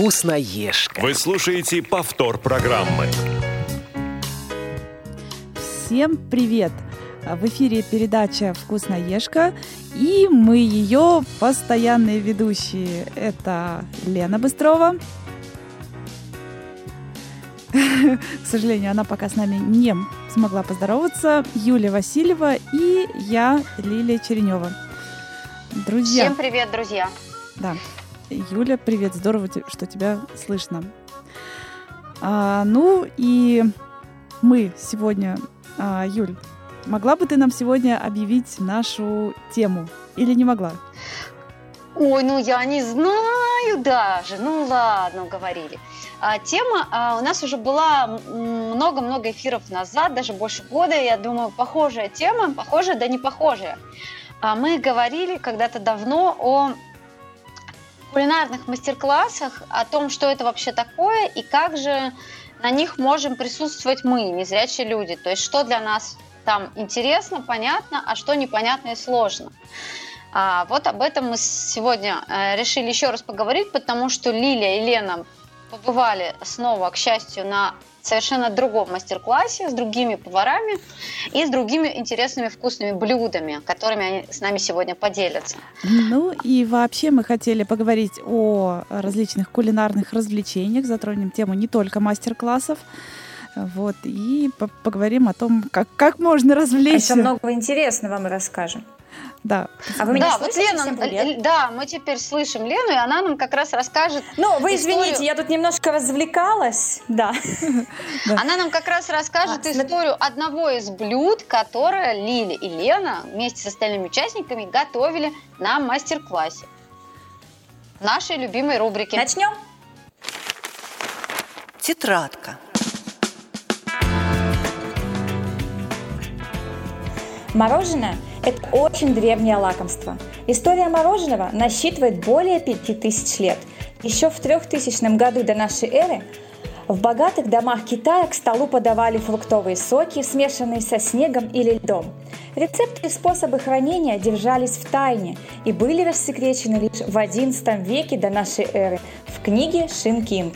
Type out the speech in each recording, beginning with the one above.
Вкусноежка. Вы слушаете повтор программы. Всем привет! В эфире передача «Вкусноежка» и мы ее постоянные ведущие. Это Лена Быстрова. К сожалению, она пока с нами не смогла поздороваться. Юлия Васильева и я, Лилия Черенева. Друзья. Всем привет, друзья. Да. Юля, привет, здорово, что тебя слышно. А, ну и мы сегодня, а, Юль, могла бы ты нам сегодня объявить нашу тему или не могла? Ой, ну я не знаю даже. Ну ладно, говорили. А, тема а, у нас уже была много-много эфиров назад, даже больше года. Я думаю, похожая тема, похожая, да не похожая. А мы говорили когда-то давно о кулинарных мастер-классах о том, что это вообще такое и как же на них можем присутствовать мы, незрячие люди. То есть что для нас там интересно, понятно, а что непонятно и сложно. А вот об этом мы сегодня э, решили еще раз поговорить, потому что Лилия и Лена побывали снова, к счастью, на совершенно другом мастер-классе с другими поварами и с другими интересными вкусными блюдами, которыми они с нами сегодня поделятся. Ну и вообще мы хотели поговорить о различных кулинарных развлечениях, затронем тему не только мастер-классов, вот, и поговорим о том, как, как можно развлечься. А еще много интересного мы расскажем. Да. А вы меня да, вот Лена, да, мы теперь слышим Лену, и она нам как раз расскажет. Ну, вы историю... извините, я тут немножко развлекалась, да. Она нам как раз расскажет а, историю одного из блюд, которое Лили и Лена вместе с остальными участниками готовили на мастер-классе. В нашей любимой рубрике. Начнем. Тетрадка. Мороженое – это очень древнее лакомство. История мороженого насчитывает более 5000 лет. Еще в 3000 году до нашей эры в богатых домах Китая к столу подавали фруктовые соки, смешанные со снегом или льдом. Рецепты и способы хранения держались в тайне и были рассекречены лишь в XI веке до нашей эры в книге Шин Кинг.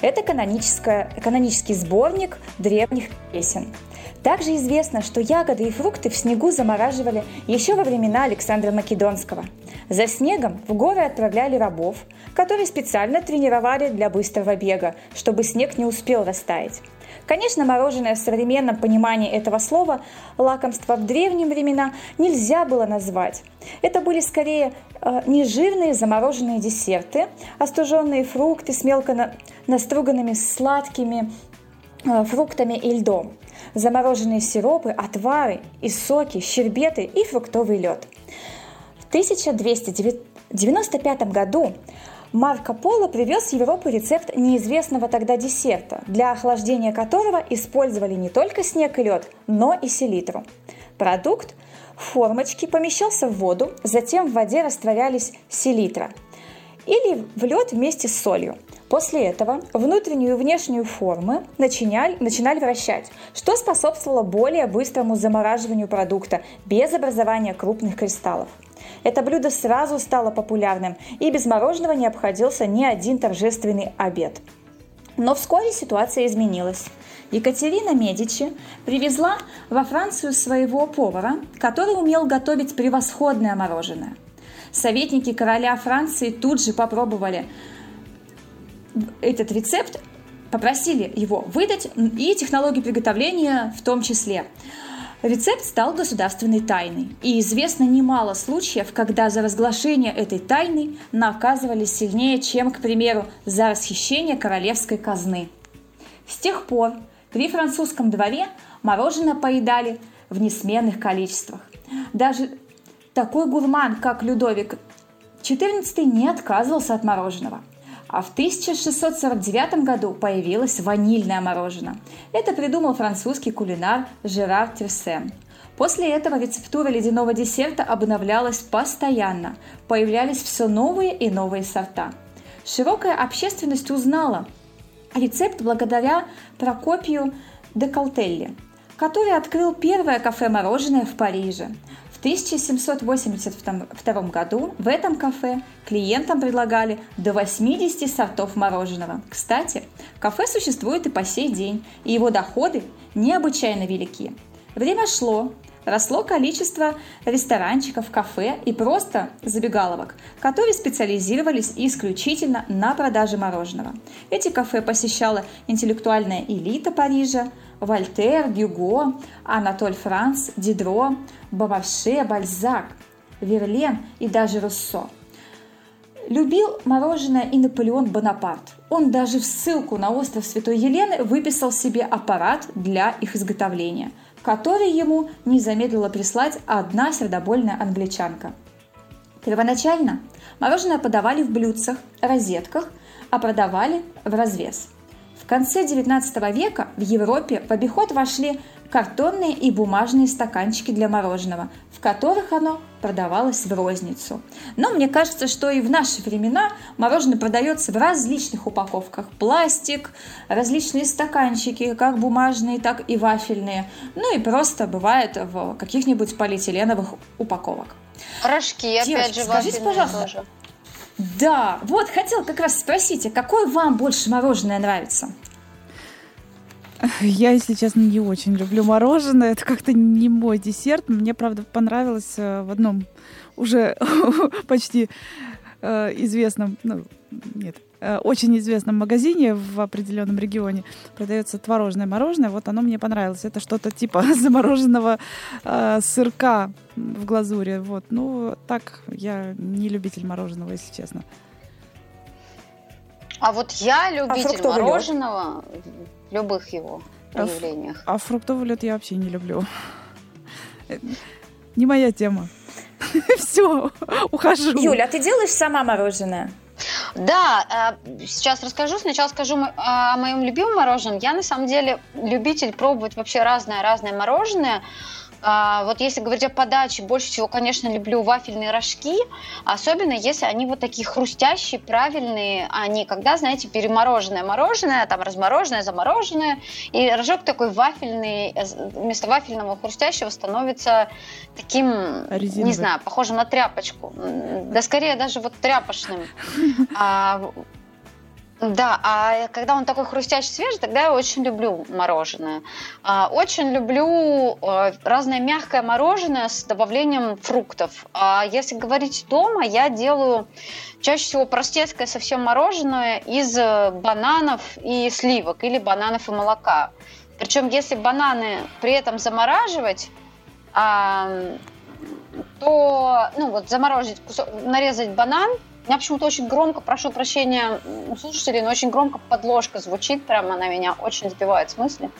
Это канонический сборник древних песен. Также известно, что ягоды и фрукты в снегу замораживали еще во времена Александра Македонского. За снегом в горы отправляли рабов, которые специально тренировали для быстрого бега, чтобы снег не успел растаять. Конечно, мороженое в современном понимании этого слова лакомство в древние времена нельзя было назвать. Это были скорее э, нежирные замороженные десерты, остуженные фрукты с мелко на, наструганными сладкими э, фруктами и льдом замороженные сиропы, отвары и соки, щербеты и фруктовый лед. В 1295 году Марко Поло привез в Европу рецепт неизвестного тогда десерта, для охлаждения которого использовали не только снег и лед, но и селитру. Продукт в формочке помещался в воду, затем в воде растворялись селитра или в лед вместе с солью – После этого внутреннюю и внешнюю формы начиняли, начинали вращать, что способствовало более быстрому замораживанию продукта без образования крупных кристаллов. Это блюдо сразу стало популярным, и без мороженого не обходился ни один торжественный обед. Но вскоре ситуация изменилась. Екатерина Медичи привезла во Францию своего повара, который умел готовить превосходное мороженое. Советники короля Франции тут же попробовали этот рецепт, попросили его выдать и технологию приготовления в том числе. Рецепт стал государственной тайной, и известно немало случаев, когда за разглашение этой тайны наказывали сильнее, чем, к примеру, за расхищение королевской казны. С тех пор при французском дворе мороженое поедали в несменных количествах. Даже такой гурман, как Людовик XIV, не отказывался от мороженого – а в 1649 году появилось ванильное мороженое. Это придумал французский кулинар Жерар Терсен. После этого рецептура ледяного десерта обновлялась постоянно. Появлялись все новые и новые сорта. Широкая общественность узнала рецепт благодаря Прокопию де Калтелли, который открыл первое кафе-мороженое в Париже. В 1782 году в этом кафе клиентам предлагали до 80 сортов мороженого. Кстати, кафе существует и по сей день, и его доходы необычайно велики. Время шло, росло количество ресторанчиков, кафе и просто забегаловок, которые специализировались исключительно на продаже мороженого. Эти кафе посещала интеллектуальная элита Парижа, Вольтер, Гюго, Анатоль Франц, Дидро, Баварше, Бальзак, Верлен и даже Руссо. Любил мороженое и Наполеон Бонапарт. Он даже в ссылку на остров Святой Елены выписал себе аппарат для их изготовления – который ему не замедлила прислать одна сердобольная англичанка. Первоначально мороженое подавали в блюдцах, розетках, а продавали в развес. В конце XIX века в Европе в обиход вошли картонные и бумажные стаканчики для мороженого, в которых оно продавалось в розницу. Но мне кажется, что и в наши времена мороженое продается в различных упаковках. Пластик, различные стаканчики, как бумажные, так и вафельные. Ну и просто бывает в каких-нибудь полиэтиленовых упаковок. Рожки, Девочки, опять же, скажите, пожалуйста. Тоже. Да, вот хотел как раз спросить, а какое вам больше мороженое нравится? Я, если честно, не очень люблю мороженое. Это как-то не мой десерт. Мне, правда, понравилось э, в одном уже почти э, известном, ну, нет, очень известном магазине в определенном регионе продается творожное мороженое. Вот оно мне понравилось. Это что-то типа замороженного э, сырка в глазури. Вот. Ну, так, я не любитель мороженого, если честно. А вот я любитель а мороженого. Лед? любых его проявлениях. А, а фруктовый лед я вообще не люблю. Не моя тема. Все, ухожу. Юля, а ты делаешь сама мороженое? Да, э, сейчас расскажу. Сначала скажу о моем любимом мороженом. Я на самом деле любитель пробовать вообще разное-разное мороженое. А, вот если говорить о подаче, больше всего, конечно, люблю вафельные рожки, особенно если они вот такие хрустящие, правильные, они когда, знаете, перемороженное мороженое, там размороженное, замороженное, и рожок такой вафельный, э, вместо вафельного хрустящего становится таким, Резиновый. не знаю, похожим на тряпочку, да скорее даже вот тряпочным. А, да, а когда он такой хрустящий, свежий, тогда я очень люблю мороженое. А, очень люблю э, разное мягкое мороженое с добавлением фруктов. А если говорить дома, я делаю чаще всего простецкое совсем мороженое из э, бананов и сливок или бананов и молока. Причем если бананы при этом замораживать, то ну вот заморозить, нарезать банан, меня почему-то очень громко, прошу прощения у слушателей, но очень громко подложка звучит, прямо она меня очень сбивает с мысли.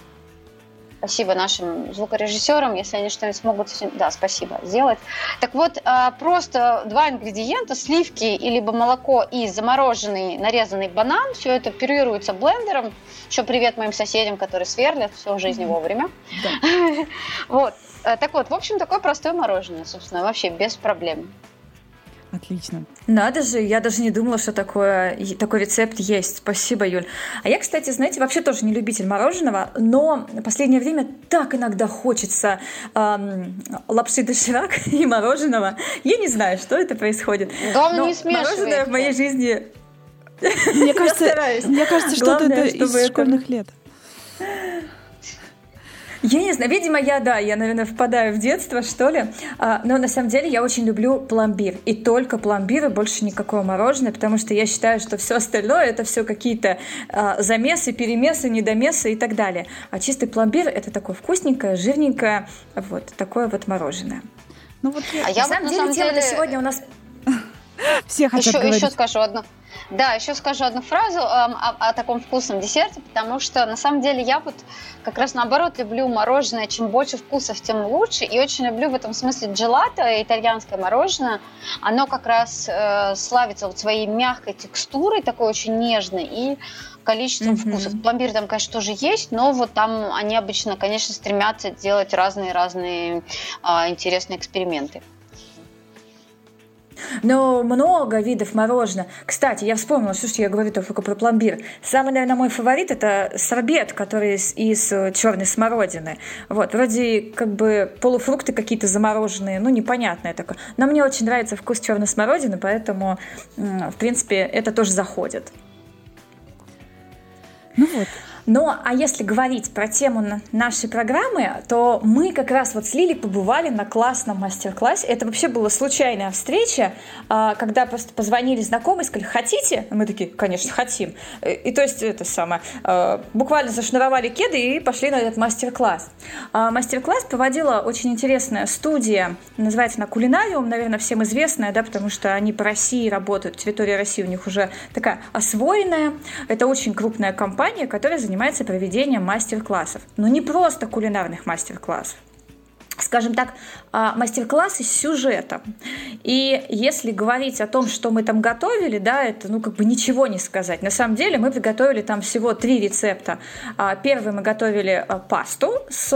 Спасибо нашим звукорежиссерам, если они что-нибудь смогут, да, спасибо, сделать. Так вот, а, просто два ингредиента, сливки и либо молоко и замороженный нарезанный банан, все это пюрируется блендером. Еще привет моим соседям, которые сверлят, все в жизни вовремя. Вот. Э, так вот, в общем, такое простое мороженое, собственно, вообще без проблем. Отлично. Надо же, я даже не думала, что такое, такой рецепт есть. Спасибо, Юль. А я, кстати, знаете, вообще тоже не любитель мороженого, но в последнее время так иногда хочется эм, лапши доширак и мороженого. Я не знаю, что это происходит. Главное, но не мороженое в моей жизни... Мне кажется, мне кажется, что это из школьных лет. Я не знаю, видимо, я, да, я, наверное, впадаю в детство, что ли. А, но на самом деле я очень люблю пломбир. И только пломбир, и больше никакого мороженого, потому что я считаю, что все остальное это все какие-то а, замесы, перемесы, недомесы и так далее. А чистый пломбир это такое вкусненькое, жирненькое, вот такое вот мороженое. Ну вот, а на я самом вот, деле, на самом тема деле... сегодня у нас все хотят еще, говорить. Еще скажу одну. Да, еще скажу одну фразу э, о, о таком вкусном десерте, потому что на самом деле я вот как раз наоборот люблю мороженое. Чем больше вкусов, тем лучше. И очень люблю в этом смысле джелато, итальянское мороженое. Оно как раз э, славится вот своей мягкой текстурой, такой очень нежной, и количеством mm-hmm. вкусов. Пломбир там, конечно, тоже есть, но вот там они обычно, конечно, стремятся делать разные-разные а, интересные эксперименты. Но много видов мороженого. Кстати, я вспомнила, что я говорю только про пломбир. Самый, наверное, мой фаворит это сорбет, который из, из э, черной смородины. Вот, вроде как бы полуфрукты какие-то замороженные, ну, непонятное такое. Но мне очень нравится вкус черной смородины, поэтому, в принципе, это тоже заходит. Ну вот, но, а если говорить про тему нашей программы, то мы как раз вот с Лили побывали на классном мастер-классе. Это вообще была случайная встреча, а, когда просто позвонили знакомые, сказали, хотите? Мы такие, конечно, хотим. И то есть это самое, а, буквально зашнуровали кеды и пошли на этот мастер-класс. А, мастер-класс проводила очень интересная студия, называется она Кулинариум, наверное, всем известная, да, потому что они по России работают, территория России у них уже такая освоенная. Это очень крупная компания, которая занимается занимается проведением мастер-классов. Но не просто кулинарных мастер-классов скажем так, а, мастер-классы с сюжетом. И если говорить о том, что мы там готовили, да, это, ну, как бы ничего не сказать. На самом деле мы приготовили там всего три рецепта. А, первый мы готовили а, пасту с,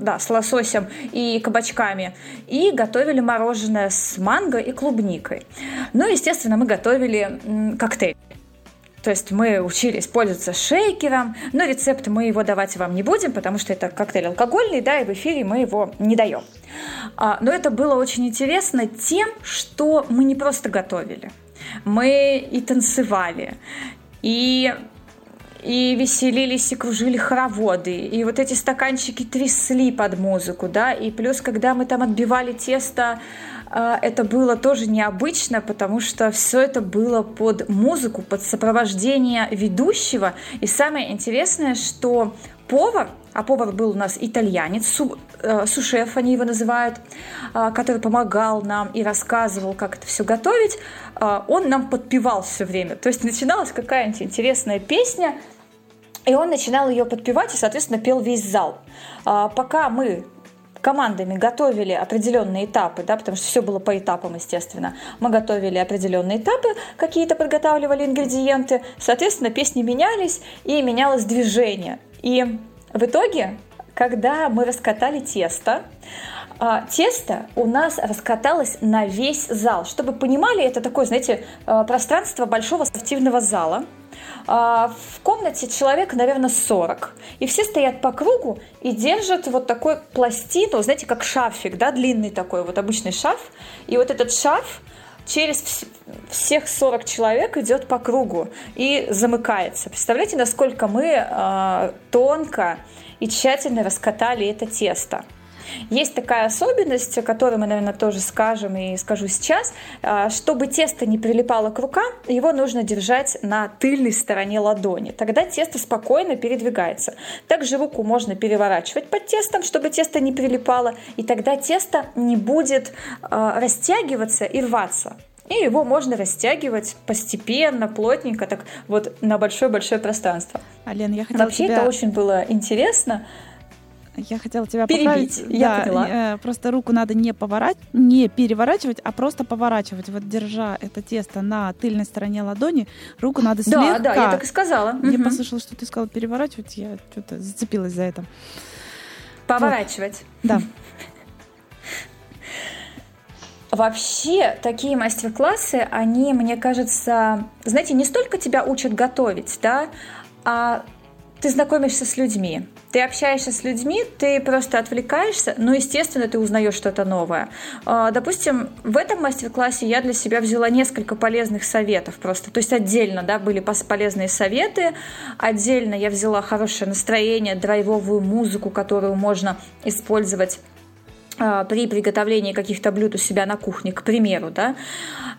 да, с лососем и кабачками, и готовили мороженое с манго и клубникой. Ну, естественно, мы готовили коктейль. То есть мы учились пользоваться шейкером, но рецепт мы его давать вам не будем, потому что это коктейль алкогольный, да, и в эфире мы его не даем. А, но это было очень интересно тем, что мы не просто готовили, мы и танцевали, и и веселились, и кружили хороводы, и вот эти стаканчики трясли под музыку, да, и плюс, когда мы там отбивали тесто это было тоже необычно, потому что все это было под музыку, под сопровождение ведущего. И самое интересное, что повар, а повар был у нас итальянец, су, э, сушеф они его называют, э, который помогал нам и рассказывал, как это все готовить, э, он нам подпевал все время. То есть начиналась какая-нибудь интересная песня, и он начинал ее подпевать и, соответственно, пел весь зал. А, пока мы командами готовили определенные этапы, да, потому что все было по этапам, естественно. Мы готовили определенные этапы, какие-то подготавливали ингредиенты, соответственно, песни менялись и менялось движение. И в итоге, когда мы раскатали тесто, тесто у нас раскаталось на весь зал. Чтобы понимали, это такое, знаете, а, пространство большого спортивного зала – а, в комнате человек, наверное, 40. И все стоят по кругу и держат вот такой пластину, знаете, как шарфик, да, длинный такой, вот обычный шарф. И вот этот шарф через всех 40 человек идет по кругу и замыкается. Представляете, насколько мы э, тонко и тщательно раскатали это тесто. Есть такая особенность, о которой мы, наверное, тоже скажем и скажу сейчас. А, чтобы тесто не прилипало к рукам, его нужно держать на тыльной стороне ладони. Тогда тесто спокойно передвигается. Также руку можно переворачивать под тестом, чтобы тесто не прилипало, и тогда тесто не будет а, растягиваться и рваться. И его можно растягивать постепенно, плотненько, так вот на большое-большое пространство. Ален, я хотела Вообще тебя... это очень было интересно. Я хотела тебя Перебить, поправить. я да, поняла. Э, просто руку надо не, поворачивать, не переворачивать, а просто поворачивать. Вот держа это тесто на тыльной стороне ладони, руку надо слегка... Да, да, я так и сказала. Мне угу. послышалось, что ты сказала переворачивать, я что-то зацепилась за это. Поворачивать. Вот. Да. Вообще, такие мастер-классы, они, мне кажется, знаете, не столько тебя учат готовить, да, а ты знакомишься с людьми. Ты общаешься с людьми, ты просто отвлекаешься, но, естественно, ты узнаешь что-то новое. А, допустим, в этом мастер-классе я для себя взяла несколько полезных советов просто. То есть отдельно да, были полезные советы, отдельно я взяла хорошее настроение, драйвовую музыку, которую можно использовать при приготовлении каких-то блюд у себя на кухне, к примеру, да.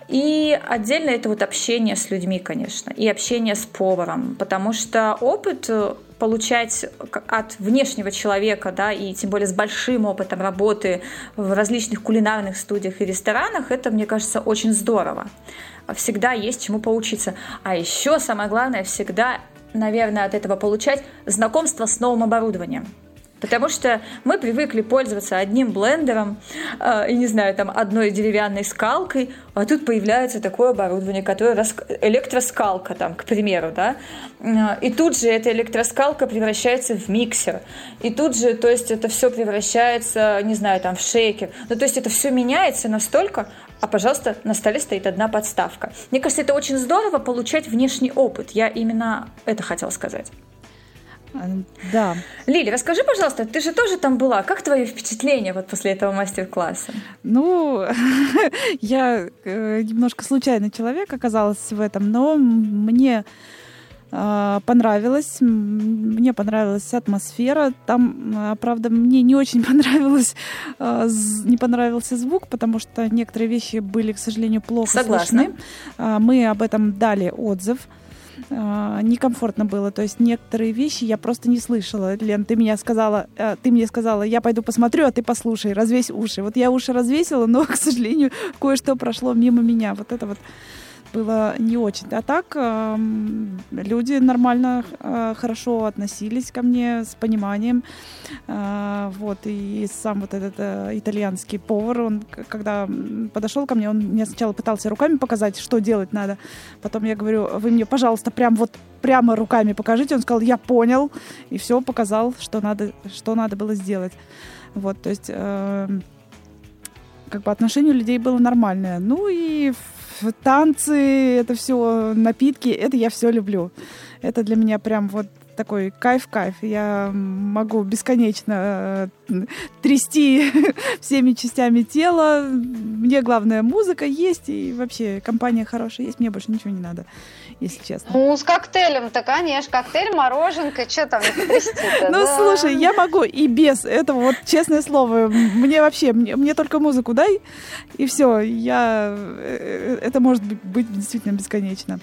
И отдельно это вот общение с людьми, конечно, и общение с поваром, потому что опыт э, получать от внешнего человека, да, и тем более с большим опытом работы в различных кулинарных студиях и ресторанах, это, мне кажется, очень здорово. Всегда есть чему поучиться. А еще самое главное, всегда, наверное, от этого получать знакомство с новым оборудованием. Потому что мы привыкли пользоваться одним блендером э, и, не знаю, там, одной деревянной скалкой, а тут появляется такое оборудование, которое рас... электроскалка, там, к примеру, да, э, и тут же эта электроскалка превращается в миксер, и тут же, то есть это все превращается, не знаю, там, в шейкер, ну, то есть это все меняется настолько, а, пожалуйста, на столе стоит одна подставка. Мне кажется, это очень здорово получать внешний опыт. Я именно это хотела сказать. А, да. Лили, расскажи, пожалуйста, ты же тоже там была. Как твои впечатления вот после этого мастер-класса? Ну, я э, немножко случайный человек оказалась в этом, но мне э, понравилось, мне понравилась атмосфера. Там, э, правда, мне не очень понравилось, э, не понравился звук, потому что некоторые вещи были, к сожалению, плохо Согласна. слышны. Мы об этом дали отзыв. А, некомфортно было. То есть некоторые вещи я просто не слышала. Лен, ты меня сказала, э, ты мне сказала, я пойду посмотрю, а ты послушай, развесь уши. Вот я уши развесила, но, к сожалению, кое-что прошло мимо меня. Вот это вот было не очень. А так э, люди нормально, э, хорошо относились ко мне с пониманием. Э, вот, и сам вот этот э, итальянский повар, он, когда подошел ко мне, он мне сначала пытался руками показать, что делать надо. Потом я говорю, вы мне, пожалуйста, прям вот прямо руками покажите. Он сказал, я понял. И все, показал, что надо, что надо было сделать. Вот, то есть... Э, как бы отношение у людей было нормальное. Ну и танцы, это все напитки, это я все люблю. Это для меня прям вот такой кайф-кайф. Я могу бесконечно э, трясти всеми частями тела. Мне главное музыка есть и вообще компания хорошая есть. Мне больше ничего не надо если честно. Ну, с коктейлем-то, конечно. Коктейль, мороженка, что там Ну, слушай, я могу и без этого, вот честное слово. Мне вообще, мне, мне только музыку дай, и все. Я... Э, это может быть действительно бесконечно.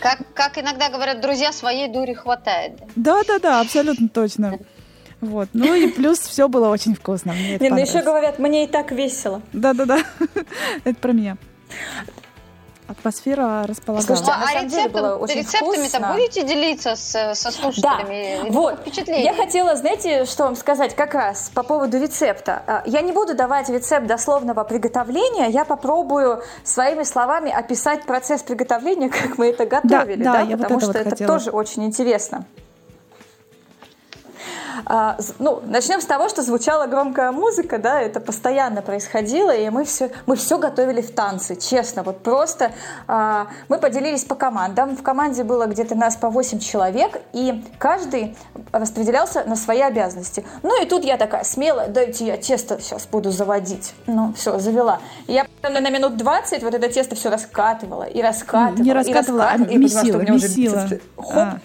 Как, как иногда говорят, друзья, своей дури хватает. Да-да-да, абсолютно точно. Вот. Ну и плюс все было очень вкусно. Мне это Нет, ну еще говорят, мне и так весело. Да-да-да. это про меня атмосфера располагала. Слушайте, а, а рецептом, рецептами-то будете делиться с, со слушателями? Да, вот. Я хотела, знаете, что вам сказать как раз по поводу рецепта. А, я не буду давать рецепт дословного приготовления, я попробую своими словами описать процесс приготовления, как мы это готовили, да, да, да потому вот что это, вот это тоже очень интересно. А, ну, начнем с того, что звучала громкая музыка, да, это постоянно происходило, и мы все, мы все готовили в танцы, честно, вот просто а, мы поделились по командам, в команде было где-то нас по 8 человек, и каждый распределялся на свои обязанности. Ну и тут я такая смелая, дайте я тесто сейчас буду заводить. Ну, все, завела. И я на минут 20 вот это тесто все раскатывала и раскатывала. Не раскатывала, и раскатывала, а месила, месила. Уже... Хоп, а.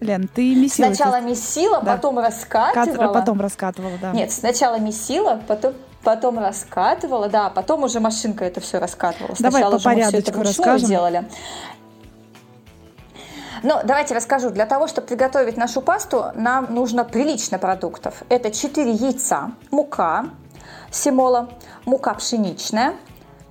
Лен, ты месила. Сначала месила, да. потом раскатывала. Потом раскатывала, да. Нет, сначала месила, потом потом раскатывала, да, потом уже машинка это все раскатывала. Давай Сначала по порядочку расскажем. делали. Но давайте расскажу. Для того, чтобы приготовить нашу пасту, нам нужно прилично продуктов. Это 4 яйца, мука, семола, мука пшеничная,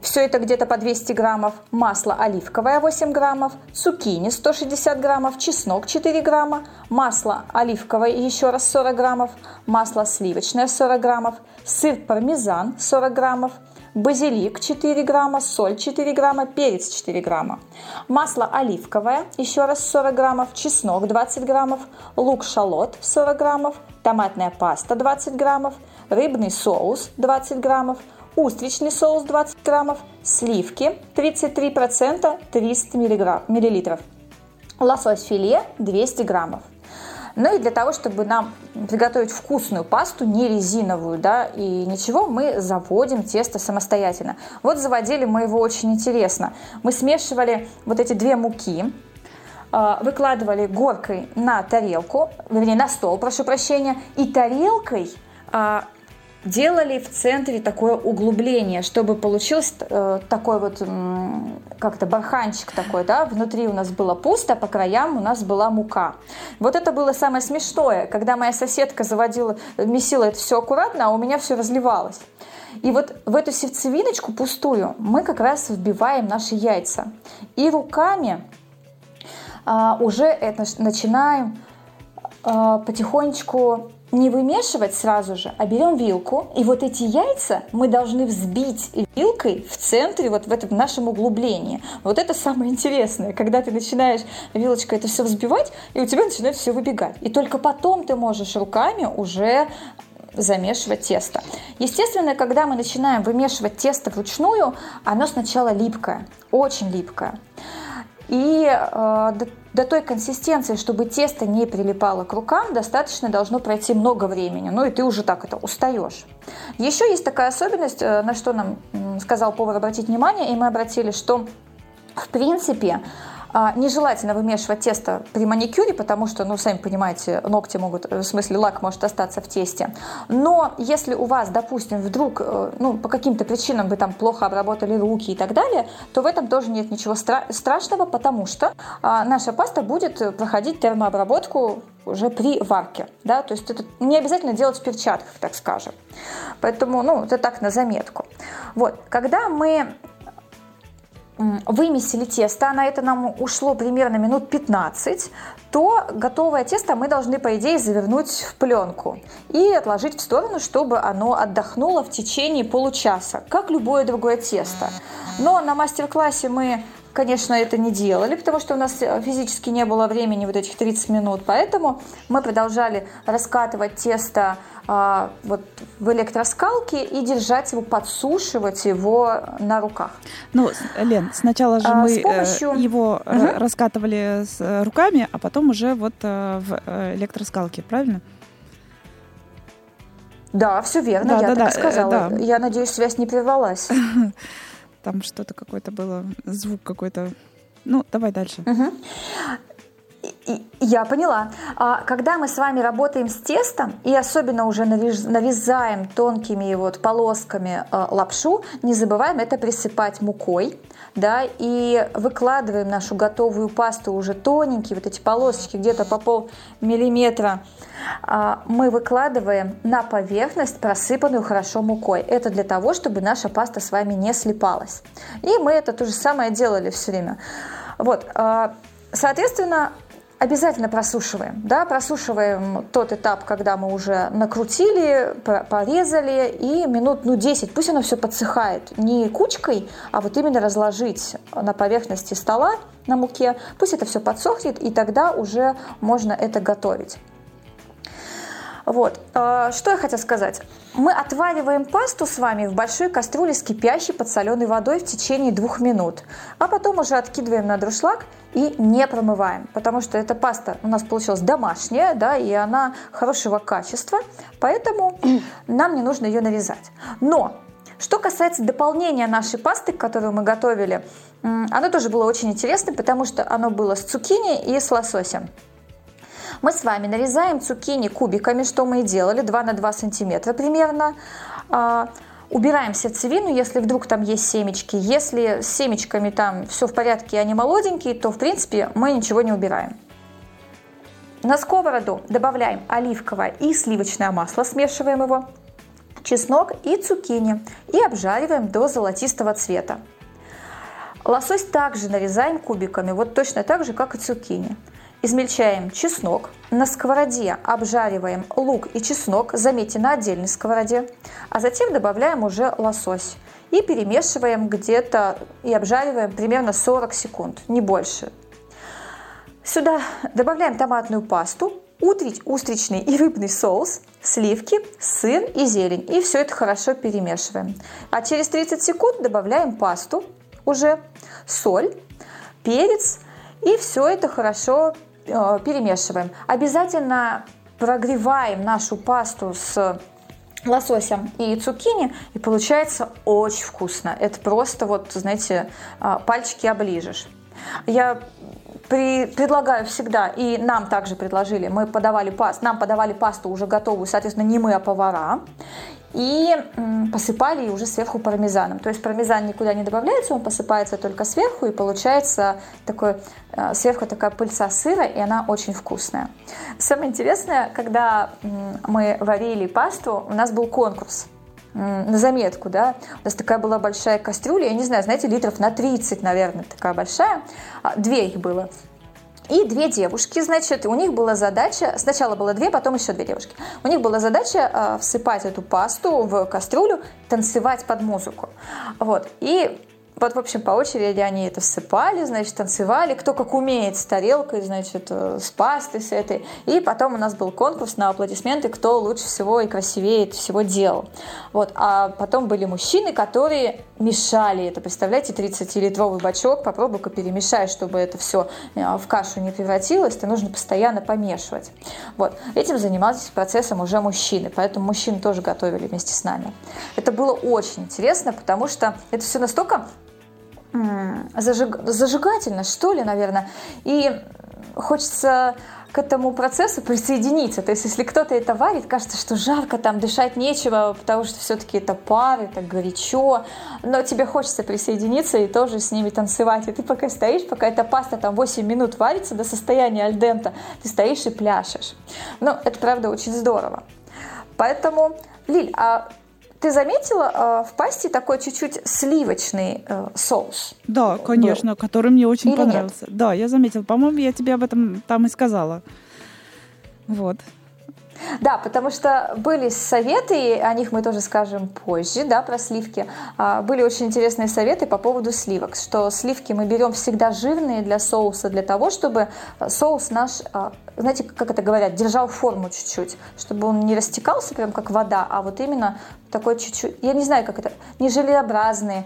все это где-то по 200 граммов, масло оливковое 8 граммов, цукини 160 граммов, чеснок 4 грамма, масло оливковое еще раз 40 граммов, масло сливочное 40 граммов, сыр пармезан 40 граммов, базилик 4 грамма, соль 4 грамма, перец 4 грамма, масло оливковое еще раз 40 граммов, чеснок 20 граммов, лук-шалот 40 граммов, томатная паста 20 граммов, рыбный соус 20 граммов, устричный соус 20 граммов, сливки 33%, 300 миллилитров, лосось филе 200 граммов. Ну и для того, чтобы нам приготовить вкусную пасту, не резиновую, да, и ничего, мы заводим тесто самостоятельно. Вот заводили мы его очень интересно. Мы смешивали вот эти две муки, а, выкладывали горкой на тарелку, вернее, на стол, прошу прощения, и тарелкой а, делали в центре такое углубление, чтобы получился э, такой вот как-то барханчик такой, да, внутри у нас было пусто, по краям у нас была мука. Вот это было самое смешное, когда моя соседка заводила, месила это все аккуратно, а у меня все разливалось. И вот в эту сердцевиночку пустую мы как раз вбиваем наши яйца. И руками а, уже это начинаем а, потихонечку не вымешивать сразу же, а берем вилку, и вот эти яйца мы должны взбить вилкой в центре, вот в этом нашем углублении. Вот это самое интересное, когда ты начинаешь вилочкой это все взбивать, и у тебя начинает все выбегать. И только потом ты можешь руками уже замешивать тесто. Естественно, когда мы начинаем вымешивать тесто вручную, оно сначала липкое, очень липкое. И э, до, той консистенции, чтобы тесто не прилипало к рукам, достаточно должно пройти много времени. Ну и ты уже так это устаешь. Еще есть такая особенность, э, на что нам сказал повар обратить внимание, и мы обратили, что в принципе нежелательно вымешивать тесто при маникюре, потому что, ну, сами понимаете, ногти могут, в смысле лак может остаться в тесте. Но если у вас, допустим, вдруг, э, ну, по каким-то причинам вы там плохо обработали руки и так далее, то в этом тоже нет ничего стра- страшного, потому что а, наша паста будет проходить термообработку уже при варке, да, то есть это не обязательно делать в перчатках, так скажем. Поэтому, ну, это так на заметку. Вот, когда мы вымесили тесто, на это нам ушло примерно минут 15, то готовое тесто мы должны, по идее, завернуть в пленку и отложить в сторону, чтобы оно отдохнуло в течение получаса, как любое другое тесто. Но на мастер-классе мы конечно, это не делали, потому что у нас физически не было времени вот этих 30 минут, поэтому мы продолжали раскатывать тесто а, вот в электроскалке и держать его, подсушивать его на руках. Ну, Лен, сначала же а, мы э, помощью... его угу. раскатывали с руками, а потом уже вот э, в электроскалке, правильно? Да, все верно, да, я да, так да, сказала. Да. Я надеюсь, связь не прервалась. Там что-то какое-то было, звук какой-то. Ну, давай дальше. Я поняла. А когда мы с вами работаем с тестом и особенно уже нарезаем тонкими вот полосками э, лапшу, не забываем это присыпать мукой, да, и выкладываем нашу готовую пасту уже тоненькие, вот эти полосочки где-то по пол миллиметра, а, мы выкладываем на поверхность, просыпанную хорошо мукой. Это для того, чтобы наша паста с вами не слипалась. И мы это то же самое делали все время. Вот, а, соответственно, Обязательно просушиваем, да, просушиваем тот этап, когда мы уже накрутили, порезали, и минут, ну, 10, пусть оно все подсыхает, не кучкой, а вот именно разложить на поверхности стола на муке, пусть это все подсохнет, и тогда уже можно это готовить. Вот. А, что я хотела сказать? Мы отвариваем пасту с вами в большой кастрюле с кипящей подсоленой водой в течение двух минут, а потом уже откидываем на друшлаг и не промываем, потому что эта паста у нас получилась домашняя, да, и она хорошего качества, поэтому нам не нужно ее нарезать. Но что касается дополнения нашей пасты, которую мы готовили, оно тоже было очень интересно, потому что оно было с цукини и с лососем. Мы с вами нарезаем цукини кубиками, что мы и делали, 2 на 2 сантиметра примерно. А, убираем сердцевину, если вдруг там есть семечки. Если с семечками там все в порядке они молоденькие, то в принципе мы ничего не убираем. На сковороду добавляем оливковое и сливочное масло, смешиваем его, чеснок и цукини и обжариваем до золотистого цвета. Лосось также нарезаем кубиками, вот точно так же, как и цукини. Измельчаем чеснок. На сковороде обжариваем лук и чеснок, заметьте, на отдельной сковороде. А затем добавляем уже лосось. И перемешиваем где-то и обжариваем примерно 40 секунд, не больше. Сюда добавляем томатную пасту, утрить устричный и рыбный соус, сливки, сыр и зелень. И все это хорошо перемешиваем. А через 30 секунд добавляем пасту, уже соль, перец, и все это хорошо перемешиваем. Обязательно прогреваем нашу пасту с лососем и цукини, и получается очень вкусно. Это просто вот, знаете, э, пальчики оближешь. Я при, предлагаю всегда, и нам также предложили, мы подавали пасту, нам подавали пасту уже готовую, соответственно, не мы, а повара и посыпали уже сверху пармезаном. То есть пармезан никуда не добавляется, он посыпается только сверху, и получается такой, э, сверху такая пыльца сыра, и она очень вкусная. Самое интересное, когда мы варили пасту, у нас был конкурс на заметку, да, у нас такая была большая кастрюля, я не знаю, знаете, литров на 30, наверное, такая большая, а, две их было. И две девушки, значит, у них была задача, сначала было две, потом еще две девушки. У них была задача э, всыпать эту пасту в кастрюлю, танцевать под музыку. Вот. И вот, в общем, по очереди они это всыпали, значит, танцевали, кто как умеет, с тарелкой, значит, э, с пастой с этой. И потом у нас был конкурс на аплодисменты, кто лучше всего и красивее это всего делал. Вот. А потом были мужчины, которые мешали это. Представляете, 30-литровый бачок, попробуй-ка перемешай, чтобы это все э, в кашу не превратилось, это нужно постоянно помешивать. Вот. Этим занимались процессом уже мужчины, поэтому мужчин тоже готовили вместе с нами. Это было очень интересно, потому что это все настолько зажиг... зажигательно, что ли, наверное. И хочется к этому процессу присоединиться. То есть, если кто-то это варит, кажется, что жарко, там дышать нечего, потому что все-таки это пар, это горячо, но тебе хочется присоединиться и тоже с ними танцевать. И ты пока стоишь, пока эта паста там 8 минут варится до состояния альдента, ты стоишь и пляшешь. Но это, правда, очень здорово. Поэтому, Лиль, а ты заметила э, в пасте такой чуть-чуть сливочный э, соус? Да, конечно, был. который мне очень Или понравился. Нет? Да, я заметила. По-моему, я тебе об этом там и сказала. Вот. Да, потому что были советы, о них мы тоже скажем позже, да, про сливки. А, были очень интересные советы по поводу сливок, что сливки мы берем всегда жирные для соуса, для того, чтобы а, соус наш, а, знаете, как это говорят, держал форму чуть-чуть, чтобы он не растекался прям как вода, а вот именно такой чуть-чуть, я не знаю, как это, не желеобразный,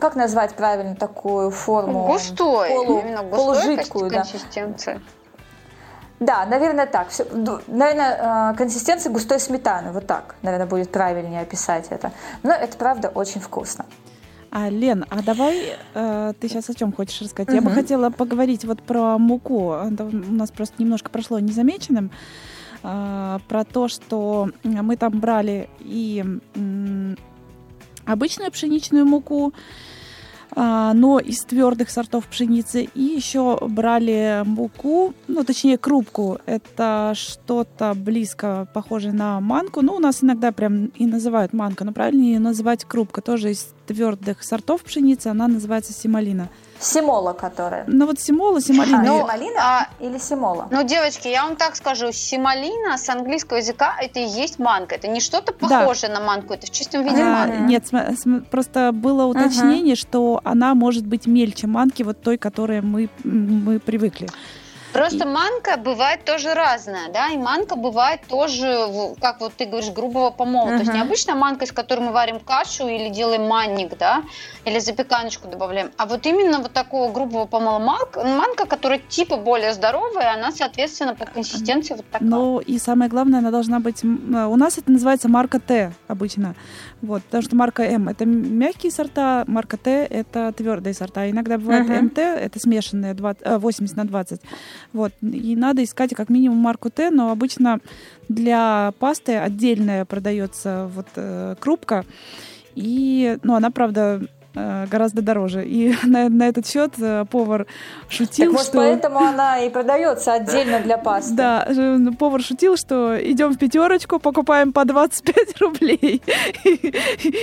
как назвать правильно такую форму? Густой, полу, именно густой полужидкую, да. консистенция. Да, наверное, так. Все, наверное, э, консистенция густой сметаны. Вот так, наверное, будет правильнее описать это. Но это правда очень вкусно. А, Лен, а давай э, ты сейчас о чем хочешь рассказать? Угу. Я бы хотела поговорить вот про муку. Это у нас просто немножко прошло незамеченным. Э, про то, что мы там брали и э, обычную пшеничную муку, но из твердых сортов пшеницы. И еще брали муку, ну, точнее, крупку. Это что-то близко похожее на манку. Ну, у нас иногда прям и называют манка, но правильнее называть крупка. Тоже из твердых сортов пшеницы. Она называется сималина. Симола, которая. Ну вот симола, сималина. Ну, сималина а, или симола? Ну, девочки, я вам так скажу, сималина с английского языка это и есть манка. Это не что-то похожее да. на манку, это в чистом виде а, манка. Нет, просто было уточнение, uh-huh. что она может быть мельче манки, вот той, которой мы, мы привыкли. Просто манка бывает тоже разная, да, и манка бывает тоже, как вот ты говоришь, грубого помола. Uh-huh. То есть не обычная манка, из которой мы варим кашу или делаем манник, да, или запеканочку добавляем, а вот именно вот такого грубого помола манка, манка, которая типа более здоровая, она, соответственно, по консистенции вот такая. Ну и самое главное, она должна быть, у нас это называется марка Т обычно, вот, потому что марка М это мягкие сорта, марка Т это твердые сорта. Иногда бывает uh-huh. МТ, это смешанные 20, 80 на 20. Вот. И надо искать как минимум марку Т, но обычно для пасты отдельная продается вот э, крупка. И, ну, она, правда, э, гораздо дороже. И на, на этот счет э, повар шутил, так, что... поэтому она и продается отдельно для пасты. Да, ну, повар шутил, что идем в пятерочку, покупаем по 25 рублей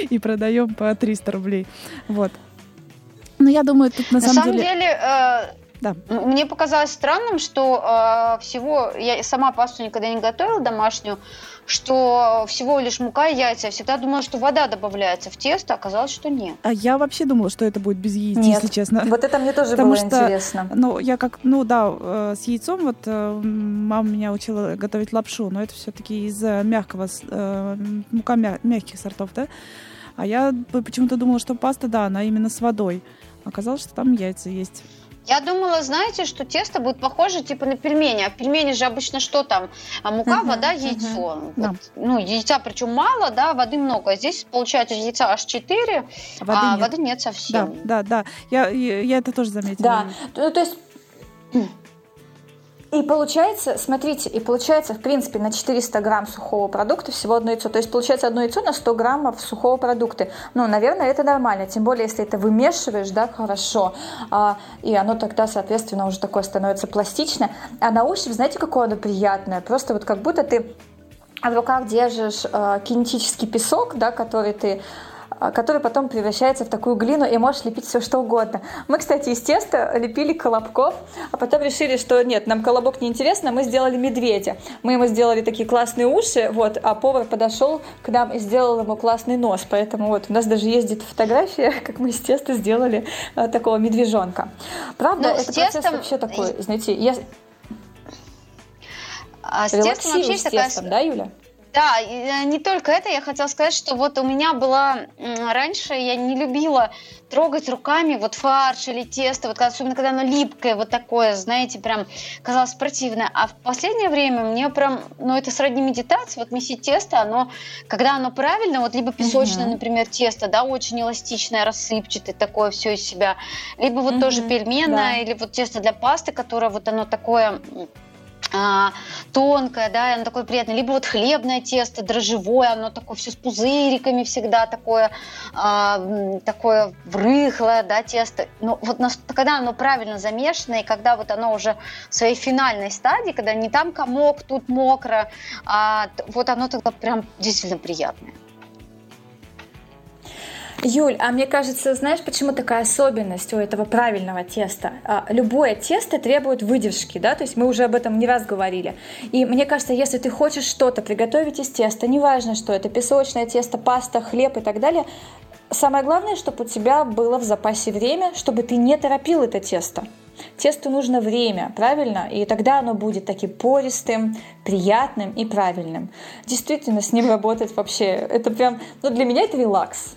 и продаем по 300 рублей. Вот. Но я думаю, тут на, на самом, самом деле... деле э да. Мне показалось странным, что э, всего я сама пасту никогда не готовила домашнюю, что всего лишь мука и яйца. Я всегда думала, что вода добавляется в тесто, а оказалось, что нет. А я вообще думала, что это будет без яиц, нет. если честно. Вот это мне тоже Потому было что, интересно. Ну, я как, ну да, э, с яйцом вот э, мама меня учила готовить лапшу, но это все-таки из мягкого, э, мука мягких сортов, да? А я почему-то думала, что паста, да, она именно с водой. Оказалось, что там яйца есть. Я думала, знаете, что тесто будет похоже типа на пельмени. А пельмени же обычно что там? А мука, uh-huh, вода, яйцо. Uh-huh. Вот, да. Ну, яйца причем мало, да, воды много. А здесь получается яйца аж 4, а воды, а нет. воды нет совсем. Да, да, да. Я, я, я это тоже заметила. Да, ну, то есть и получается, смотрите, и получается, в принципе, на 400 грамм сухого продукта всего одно яйцо. То есть получается одно яйцо на 100 граммов сухого продукта. Ну, наверное, это нормально. Тем более, если это вымешиваешь, да, хорошо. А, и оно тогда, соответственно, уже такое становится пластичное. А на ощупь, знаете, какое оно приятное? Просто вот как будто ты в руках держишь э, кинетический песок, да, который ты который потом превращается в такую глину и можешь лепить все что угодно. Мы, кстати, из теста лепили колобков, а потом решили, что нет, нам колобок не интересно, мы сделали медведя. Мы ему сделали такие классные уши, вот, а повар подошел к нам и сделал ему классный нос, поэтому вот у нас даже ездит фотография, как мы из теста сделали а, такого медвежонка. Правда, Но ну, это процесс тестом... вообще такой, знаете, я... А с тестом вообще с тестом, да, Юля? Да, э, не только это, я хотела сказать, что вот у меня была раньше, я не любила трогать руками вот фарш или тесто, вот особенно когда оно липкое, вот такое, знаете, прям казалось противное. А в последнее время мне прям, ну это сродни медитации, вот месить тесто, оно, когда оно правильно, вот либо песочное, uh-huh. например, тесто, да, очень эластичное, рассыпчатое, такое все из себя, либо вот uh-huh. тоже пельменное, да. или вот тесто для пасты, которое вот оно такое тонкое, да, оно такое приятное, либо вот хлебное тесто, дрожжевое, оно такое все с пузыриками всегда такое, а, такое рыхлое, да, тесто. Но вот когда оно правильно замешано, и когда вот оно уже в своей финальной стадии, когда не там комок, тут мокро, а вот оно тогда прям действительно приятное. Юль, а мне кажется, знаешь, почему такая особенность у этого правильного теста? А, любое тесто требует выдержки, да, то есть мы уже об этом не раз говорили. И мне кажется, если ты хочешь что-то приготовить из теста, неважно, что это песочное тесто, паста, хлеб и так далее, самое главное, чтобы у тебя было в запасе время, чтобы ты не торопил это тесто. Тесту нужно время, правильно? И тогда оно будет таким пористым, приятным и правильным. Действительно, с ним работать вообще, это прям, ну для меня это релакс.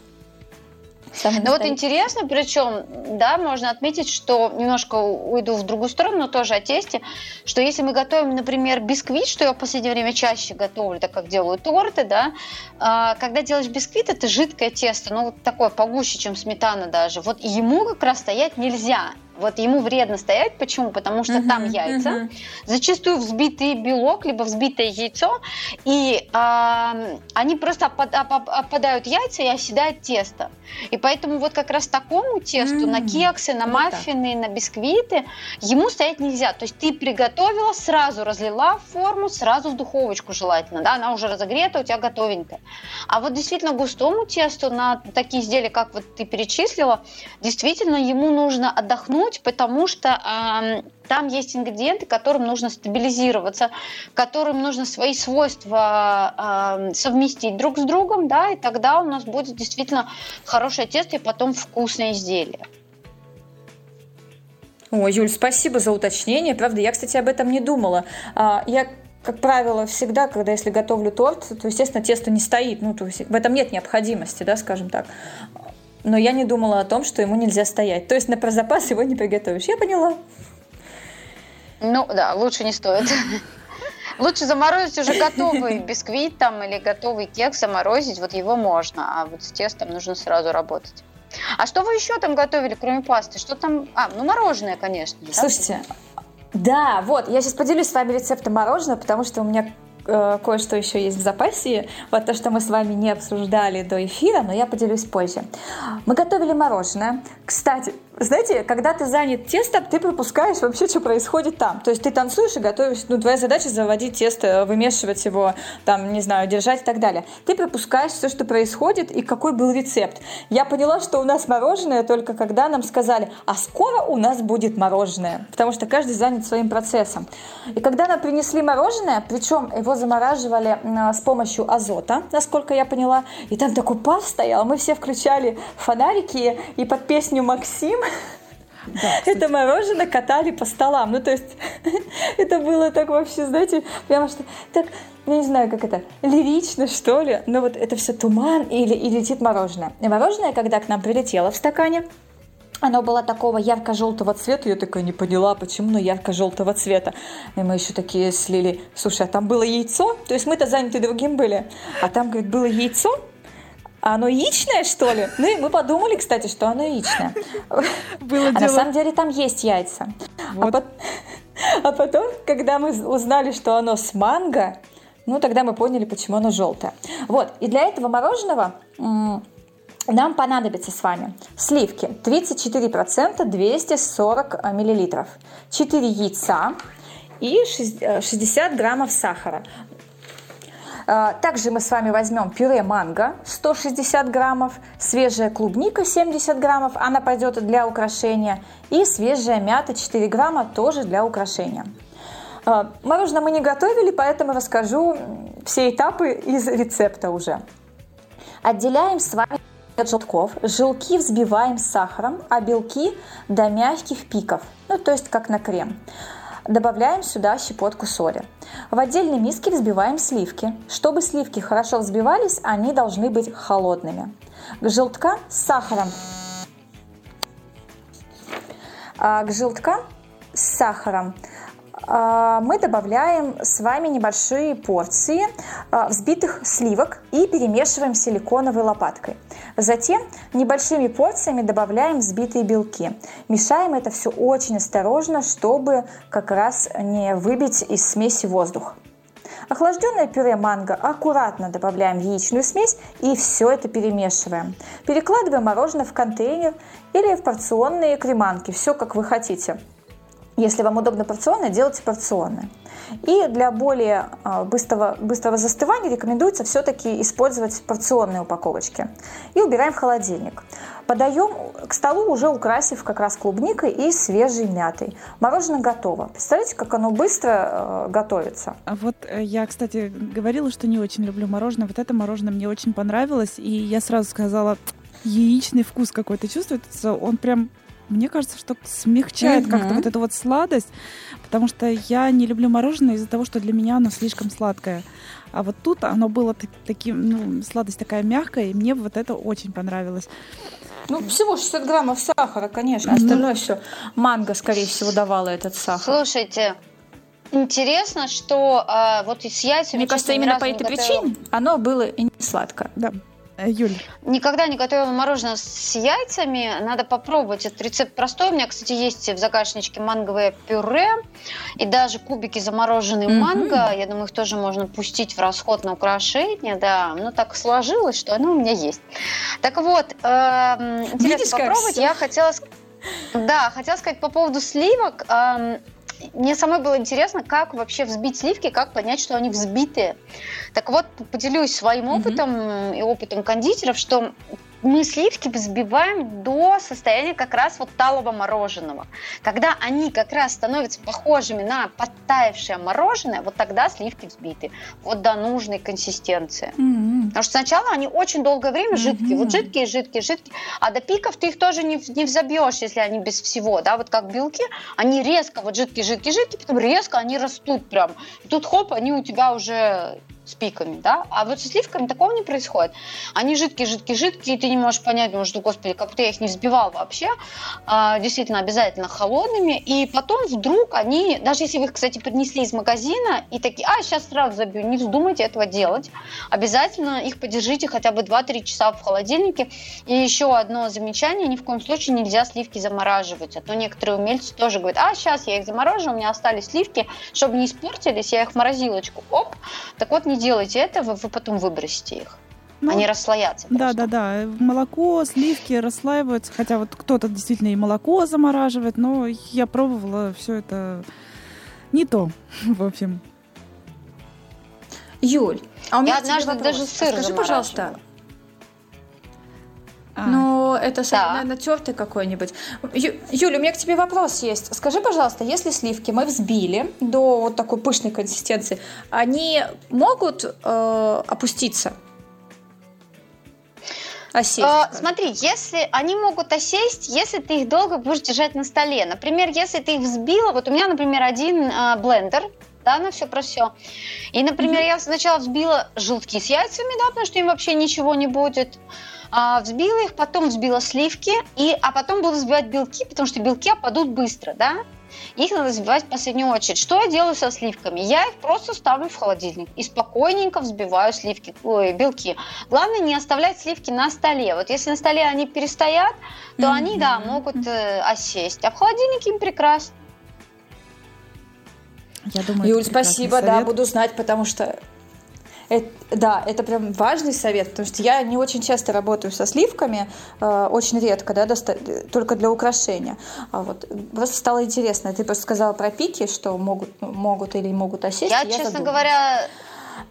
Ну вот интересно, причем, да, можно отметить, что немножко уйду в другую сторону, но тоже о тесте, что если мы готовим, например, бисквит, что я в последнее время чаще готовлю, так как делаю торты, да, а, когда делаешь бисквит, это жидкое тесто, ну вот такое погуще, чем сметана даже, вот ему как раз стоять нельзя, вот ему вредно стоять. Почему? Потому что uh-huh, там яйца, uh-huh. зачастую взбитый белок, либо взбитое яйцо, и э, они просто опад, оп, опадают яйца и оседает тесто. И поэтому вот как раз такому тесту uh-huh. на кексы, на маффины, на бисквиты ему стоять нельзя. То есть ты приготовила, сразу разлила форму, сразу в духовочку желательно, да, она уже разогрета, у тебя готовенькая. А вот действительно густому тесту на такие изделия, как вот ты перечислила, действительно ему нужно отдохнуть вернуть, потому что там есть ингредиенты, которым нужно стабилизироваться, которым нужно свои свойства э, совместить друг с другом, да, и тогда у нас будет действительно хорошее тесто и потом вкусное изделие. Ой, Юль, спасибо за уточнение. Правда, я, кстати, об этом не думала. А, я как правило, всегда, когда если готовлю торт, то, естественно, тесто не стоит. Ну, то есть в этом нет необходимости, да, скажем так но я не думала о том, что ему нельзя стоять. То есть на про запас его не приготовишь. Я поняла. Ну да, лучше не стоит. Лучше заморозить уже готовый бисквит там или готовый кекс, заморозить, вот его можно, а вот с тестом нужно сразу работать. А что вы еще там готовили, кроме пасты? Что там? А, ну мороженое, конечно. Слушайте, да, вот, я сейчас поделюсь с вами рецептом мороженого, потому что у меня э, кое-что еще есть в запасе. Вот то, что мы с вами не обсуждали до эфира, но я поделюсь позже. Мы готовили мороженое. Кстати, знаете, когда ты занят тестом, ты пропускаешь вообще, что происходит там. То есть ты танцуешь и готовишь, ну, твоя задача заводить тесто, вымешивать его, там, не знаю, держать и так далее. Ты пропускаешь все, что происходит и какой был рецепт. Я поняла, что у нас мороженое только когда нам сказали, а скоро у нас будет мороженое, потому что каждый занят своим процессом. И когда нам принесли мороженое, причем его замораживали с помощью азота, насколько я поняла, и там такой пар стоял, мы все включали фонарики и под песню «Максим» Да, это мороженое катали по столам. Ну, то есть, это было так вообще, знаете, прямо что так, я не знаю, как это, лирично, что ли, но вот это все туман или и летит мороженое. И мороженое, когда к нам прилетело в стакане, оно было такого ярко-желтого цвета, я такая не поняла, почему, но ярко-желтого цвета. И мы еще такие слили, слушай, а там было яйцо? То есть мы-то заняты другим были, а там, говорит, было яйцо, а оно яичное, что ли? Ну и мы подумали, кстати, что оно яичное. Было а дело. на самом деле там есть яйца. А вот. А, по... а потом, когда мы узнали, что оно с манго, ну тогда мы поняли, почему оно желтое. Вот, и для этого мороженого нам понадобится с вами сливки 34%, 240 миллилитров, 4 яйца и 60 э, граммов сахара. А, также мы с вами возьмем пюре манго 160 граммов, свежая клубника 70 граммов, она пойдет для украшения, и свежая мята 4 грамма тоже для украшения. А, мороженое мы не готовили, поэтому расскажу все этапы из рецепта уже. Отделяем с вами от желтков. Желтки взбиваем с сахаром, а белки до мягких пиков, ну то есть как на крем. Добавляем сюда щепотку соли. В отдельной миске взбиваем сливки. Чтобы сливки хорошо взбивались, они должны быть холодными. К желткам с сахаром. А к желткам с сахаром мы добавляем с вами небольшие порции а, взбитых сливок и перемешиваем силиконовой лопаткой. Затем небольшими порциями добавляем взбитые белки. Мешаем это все очень осторожно, чтобы как раз не выбить из смеси воздух. Охлажденное пюре манго аккуратно добавляем в яичную смесь и все это перемешиваем. Перекладываем мороженое в контейнер или в порционные креманки, все как вы хотите. Если вам удобно порционное, делайте порционное. И для более а, быстрого, быстрого застывания рекомендуется все-таки использовать порционные упаковочки. И убираем в холодильник. Подаем к столу, уже украсив как раз клубникой и свежей мятой. Мороженое готово. Представляете, как оно быстро э, готовится? А вот э, я, кстати, говорила, что не очень люблю мороженое. Вот это мороженое мне очень понравилось. И я сразу сказала, яичный вкус какой-то чувствуется. Он прям мне кажется, что смягчает mm-hmm. как-то вот эту вот сладость, потому что я не люблю мороженое из-за того, что для меня оно слишком сладкое. А вот тут оно было таким, ну, сладость такая мягкая, и мне вот это очень понравилось. Ну, всего 60 граммов сахара, конечно. Остальное все. Манго, скорее всего, давала этот сахар. Слушайте, интересно, что а, вот с яйцами... Мне кажется, именно по этой причине оно было и не сладкое. Да. Э, Юль. Никогда не готовила мороженое с яйцами. Надо попробовать. Этот рецепт простой. У меня, кстати, есть в загашничке манговое пюре и даже кубики замороженной mm-hmm. манго. Я думаю, их тоже можно пустить в расход на украшение. Да, ну так сложилось, что оно у меня есть. Так вот, э, интересно Видишь, попробовать. Я хотела... Да, хотела сказать по поводу сливок. Э, мне самой было интересно, как вообще взбить сливки, как понять, что они взбитые. Так вот, поделюсь своим опытом mm-hmm. и опытом кондитеров, что мы сливки взбиваем до состояния как раз вот талого мороженого. Когда они как раз становятся похожими на подтаявшее мороженое, вот тогда сливки взбиты. Вот до нужной консистенции. Mm-hmm. Потому что сначала они очень долгое время жидкие. Mm-hmm. Вот жидкие, жидкие, жидкие. А до пиков ты их тоже не, не взобьешь, если они без всего. Да? Вот как белки, они резко, вот жидкие, жидкие, жидкие, потом резко они растут прям. И тут хоп, они у тебя уже с пиками, да, а вот со сливками такого не происходит. Они жидкие, жидкие, жидкие, и ты не можешь понять, может, господи, как будто я их не взбивал вообще, а, действительно обязательно холодными, и потом вдруг они, даже если вы их, кстати, принесли из магазина, и такие, а, сейчас сразу забью, не вздумайте этого делать, обязательно их подержите хотя бы 2-3 часа в холодильнике, и еще одно замечание, ни в коем случае нельзя сливки замораживать, а то некоторые умельцы тоже говорят, а, сейчас я их заморожу, у меня остались сливки, чтобы не испортились, я их в морозилочку, оп, так вот не делайте этого, вы потом выбросите их. Ну, Они расслоятся. Да, да, да. Молоко, сливки расслаиваются. Хотя вот кто-то действительно и молоко замораживает, но я пробовала все это не то, в общем. Юль, а у меня я однажды вопрос. даже сыр Скажи, пожалуйста. Ну, это да. наверное, тертый какой-нибудь. Ю, Юля, у меня к тебе вопрос есть. Скажи, пожалуйста, если сливки мы взбили до вот такой пышной консистенции, они могут э, опуститься? Осесть. А, смотри, если они могут осесть, если ты их долго будешь держать на столе. Например, если ты их взбила, вот у меня, например, один э, блендер, да, на все про все. И, например, я сначала взбила желтки с яйцами, да, потому что им вообще ничего не будет а, взбила их, потом взбила сливки, и, а потом буду взбивать белки, потому что белки опадут быстро, да? Их надо взбивать в последнюю очередь. Что я делаю со сливками? Я их просто ставлю в холодильник и спокойненько взбиваю сливки, ой, белки. Главное не оставлять сливки на столе. Вот если на столе они перестоят, то mm-hmm. они, да, могут э, осесть. А в холодильнике им прекрасно. Я думаю, Юль, спасибо, совет. да, буду знать, потому что это, да, это прям важный совет, потому что я не очень часто работаю со сливками, э, очень редко, да, доста- только для украшения. А вот просто стало интересно. Ты просто сказала про пики, что могут, могут или могут осесть. Я, я честно задумалась. говоря,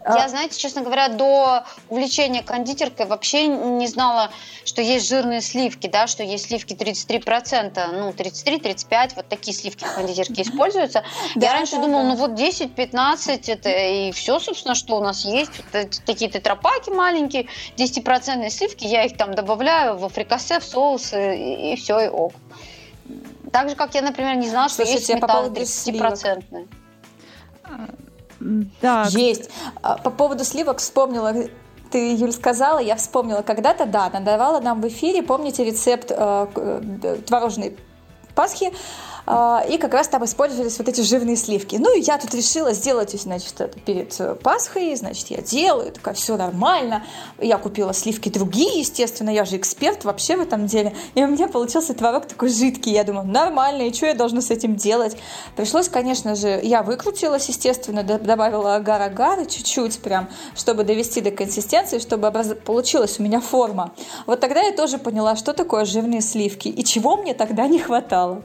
Я, а знаете, честно говоря, до увлечения кондитеркой вообще не знала, что есть жирные сливки, да, что есть сливки 33%, ну, 33-35, вот такие сливки в кондитерке используются. Да, Я раньше да, думала, да. ну вот 10-15 это и все, собственно, что у нас есть. Вот такие тетрапаки маленькие, 10% сливки, я их там добавляю в фрикасе, в соусы, и, и все, и ок. Так же, как я, например, не знала, что есть сметана 30%. Да. Есть. А, по поводу сливок вспомнила, ты, Юль, сказала, я вспомнила, когда-то, да, она давала нам в эфире, помните рецепт э, э творожной Пасхи, и как раз там использовались вот эти жирные сливки. Ну, и я тут решила сделать, значит, это перед э, Пасхой, значит, я делаю, такая, все нормально. Я купила сливки другие, естественно, я же эксперт вообще в этом деле. И у меня получился творог такой жидкий. Я думаю, нормально, и что я должна с этим делать? Пришлось, конечно же, я выкрутилась, естественно, добавила агар-агар чуть-чуть прям, чтобы довести до консистенции, чтобы образ... получилась у меня форма. Вот тогда я тоже поняла, что такое жирные сливки и чего мне тогда не хватало.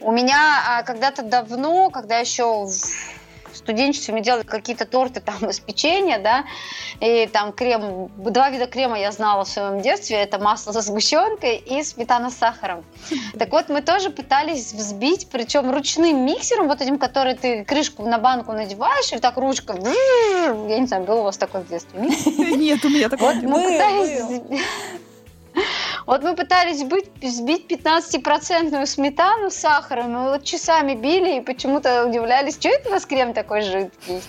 У меня а, когда-то давно, когда еще в студенчестве мы делали какие-то торты там из печенья, да, и там крем, два вида крема я знала в своем детстве, это масло со сгущенкой и сметана с сахаром. Так вот, мы тоже пытались взбить, причем ручным миксером, вот этим, который ты крышку на банку надеваешь, и так ручка, я не знаю, был у вас такой в детстве? Нет, у меня такого не было. Вот мы пытались быть, сбить 15-процентную сметану с сахаром, и вот часами били и почему-то удивлялись, что это у нас крем такой жидкий.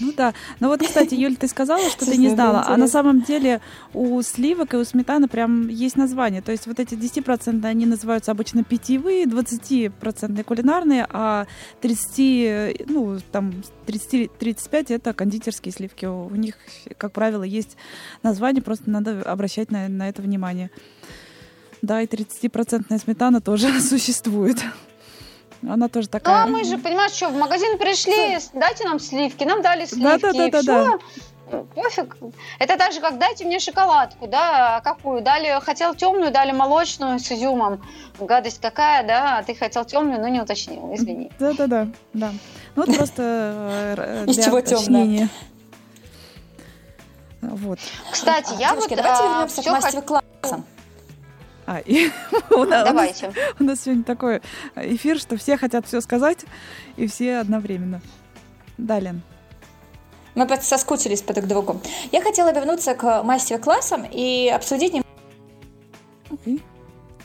Ну да. Ну вот, кстати, Юль, ты сказала, что ты не знала, а на самом деле у сливок и у сметаны прям есть название. То есть вот эти 10% они называются обычно питьевые, 20% кулинарные, а 30, ну там 30-35 это кондитерские сливки. У них, как правило, есть название, просто надо обращать на, на это внимание. Да, и 30% сметана тоже существует. Она тоже такая. Да, мы же, понимаешь, что в магазин пришли, дайте нам сливки, нам дали сливки, да, да, да, да, все. Да. Пофиг. Это так же, как дайте мне шоколадку, да, а какую? Дали, хотел темную, дали молочную с изюмом. Гадость какая, да, а ты хотел темную, но не уточнил, извини. Да, да, да, да. Ну, вот просто э, Из чего темная? Вот. Кстати, я вот... Давайте а, вернемся к мастер-классам. А, и у, нас, Давайте. У нас сегодня такой эфир, что все хотят все сказать, и все одновременно. Далее. Мы соскучились по друг другу. Я хотела вернуться к мастер-классам и обсудить... И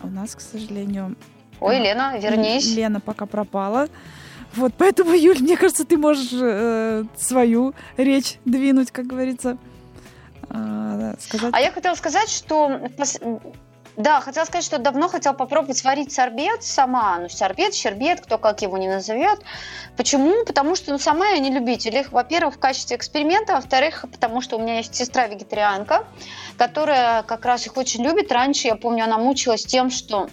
у нас, к сожалению... Ой, Лена, вернись. Лена пока пропала. Вот, поэтому, Юль, мне кажется, ты можешь э, свою речь двинуть, как говорится. Э, сказать. А я хотела сказать, что да, хотела сказать, что давно хотела попробовать сварить сорбет сама. Ну, сорбет, щербет, кто как его не назовет. Почему? Потому что ну, сама я не любитель их. Во-первых, в качестве эксперимента. Во-вторых, потому что у меня есть сестра-вегетарианка, которая как раз их очень любит. Раньше, я помню, она мучилась тем, что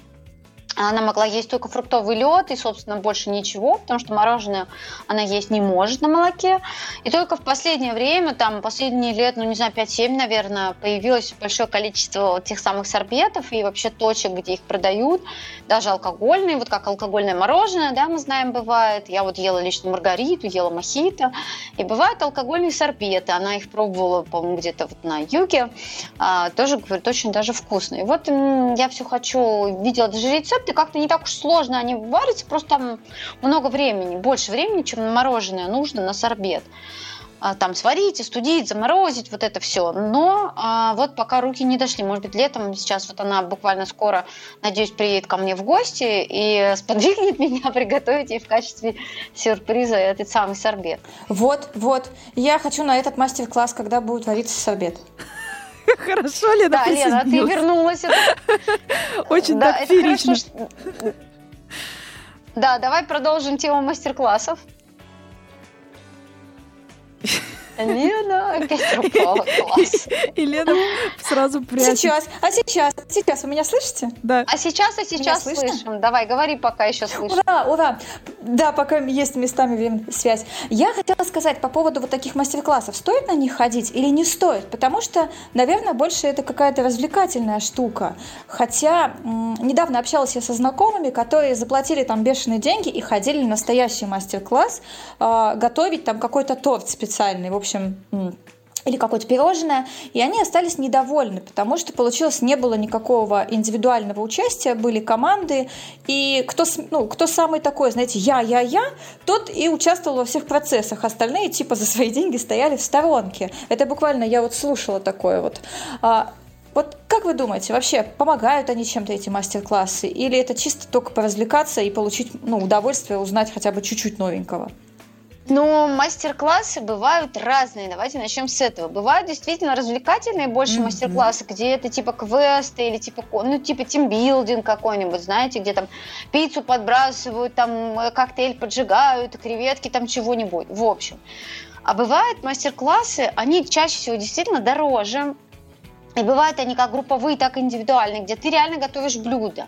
она могла есть только фруктовый лед и, собственно, больше ничего, потому что мороженое она есть не может на молоке. И только в последнее время, там, последние лет, ну, не знаю, 5-7, наверное, появилось большое количество тех самых сорбетов и вообще точек, где их продают, даже алкогольные, вот как алкогольное мороженое, да, мы знаем, бывает. Я вот ела лично маргариту, ела мохито. И бывают алкогольные сорбеты. Она их пробовала, по-моему, где-то вот на юге. А, тоже, говорит, очень даже вкусные. Вот я все хочу, видела даже рецепт, рецепты как-то не так уж сложно, они варятся, просто там много времени, больше времени, чем на мороженое нужно на сорбет. А, там сварить, остудить, заморозить, вот это все. Но а, вот пока руки не дошли. Может быть, летом сейчас вот она буквально скоро, надеюсь, приедет ко мне в гости и сподвигнет меня приготовить ей в качестве сюрприза этот самый сорбет. Вот, вот. Я хочу на этот мастер-класс, когда будет вариться сорбет. Хорошо, Лена, Да, Лена, ты вернулась. Очень да, так феерично. Да, давай продолжим тему мастер-классов. Лена опять пропала. Класс. И Лена сразу прячет. Сейчас, а сейчас, сейчас, вы меня слышите? Да. А сейчас, а сейчас слышим. Давай, говори, пока еще слышим. Ура, ура. Да, пока есть местами связь. Я хотела сказать по поводу вот таких мастер-классов. Стоит на них ходить или не стоит? Потому что, наверное, больше это какая-то развлекательная штука. Хотя недавно общалась я со знакомыми, которые заплатили там бешеные деньги и ходили на настоящий мастер-класс, э, готовить там какой-то торт специальный. В общем, или какое-то пирожное, и они остались недовольны, потому что получилось не было никакого индивидуального участия, были команды, и кто, ну, кто самый такой, знаете, я, я, я, тот и участвовал во всех процессах, остальные типа за свои деньги стояли в сторонке. Это буквально я вот слушала такое вот. А, вот как вы думаете, вообще помогают они чем-то эти мастер-классы, или это чисто только поразвлекаться и получить ну, удовольствие, узнать хотя бы чуть-чуть новенького? Ну, мастер-классы бывают разные. Давайте начнем с этого. Бывают действительно развлекательные больше mm-hmm. мастер-классы, где это типа квесты или типа, ну, типа тимбилдинг какой-нибудь, знаете, где там пиццу подбрасывают, там э, коктейль поджигают, креветки там чего-нибудь. В общем. А бывают мастер-классы, они чаще всего действительно дороже, и бывают они как групповые, так и индивидуальные, где ты реально готовишь блюдо.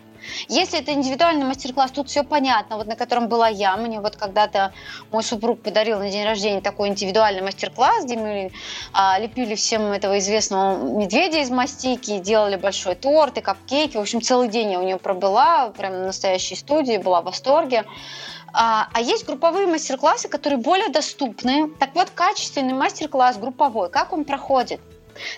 Если это индивидуальный мастер-класс, тут все понятно, вот на котором была я. Мне вот когда-то мой супруг подарил на день рождения такой индивидуальный мастер-класс, где мы а, лепили всем этого известного медведя из мастики, делали большой торт и капкейки. В общем, целый день я у нее пробыла, прям на настоящей студии, была в восторге. А, а есть групповые мастер-классы, которые более доступны. Так вот, качественный мастер-класс групповой, как он проходит?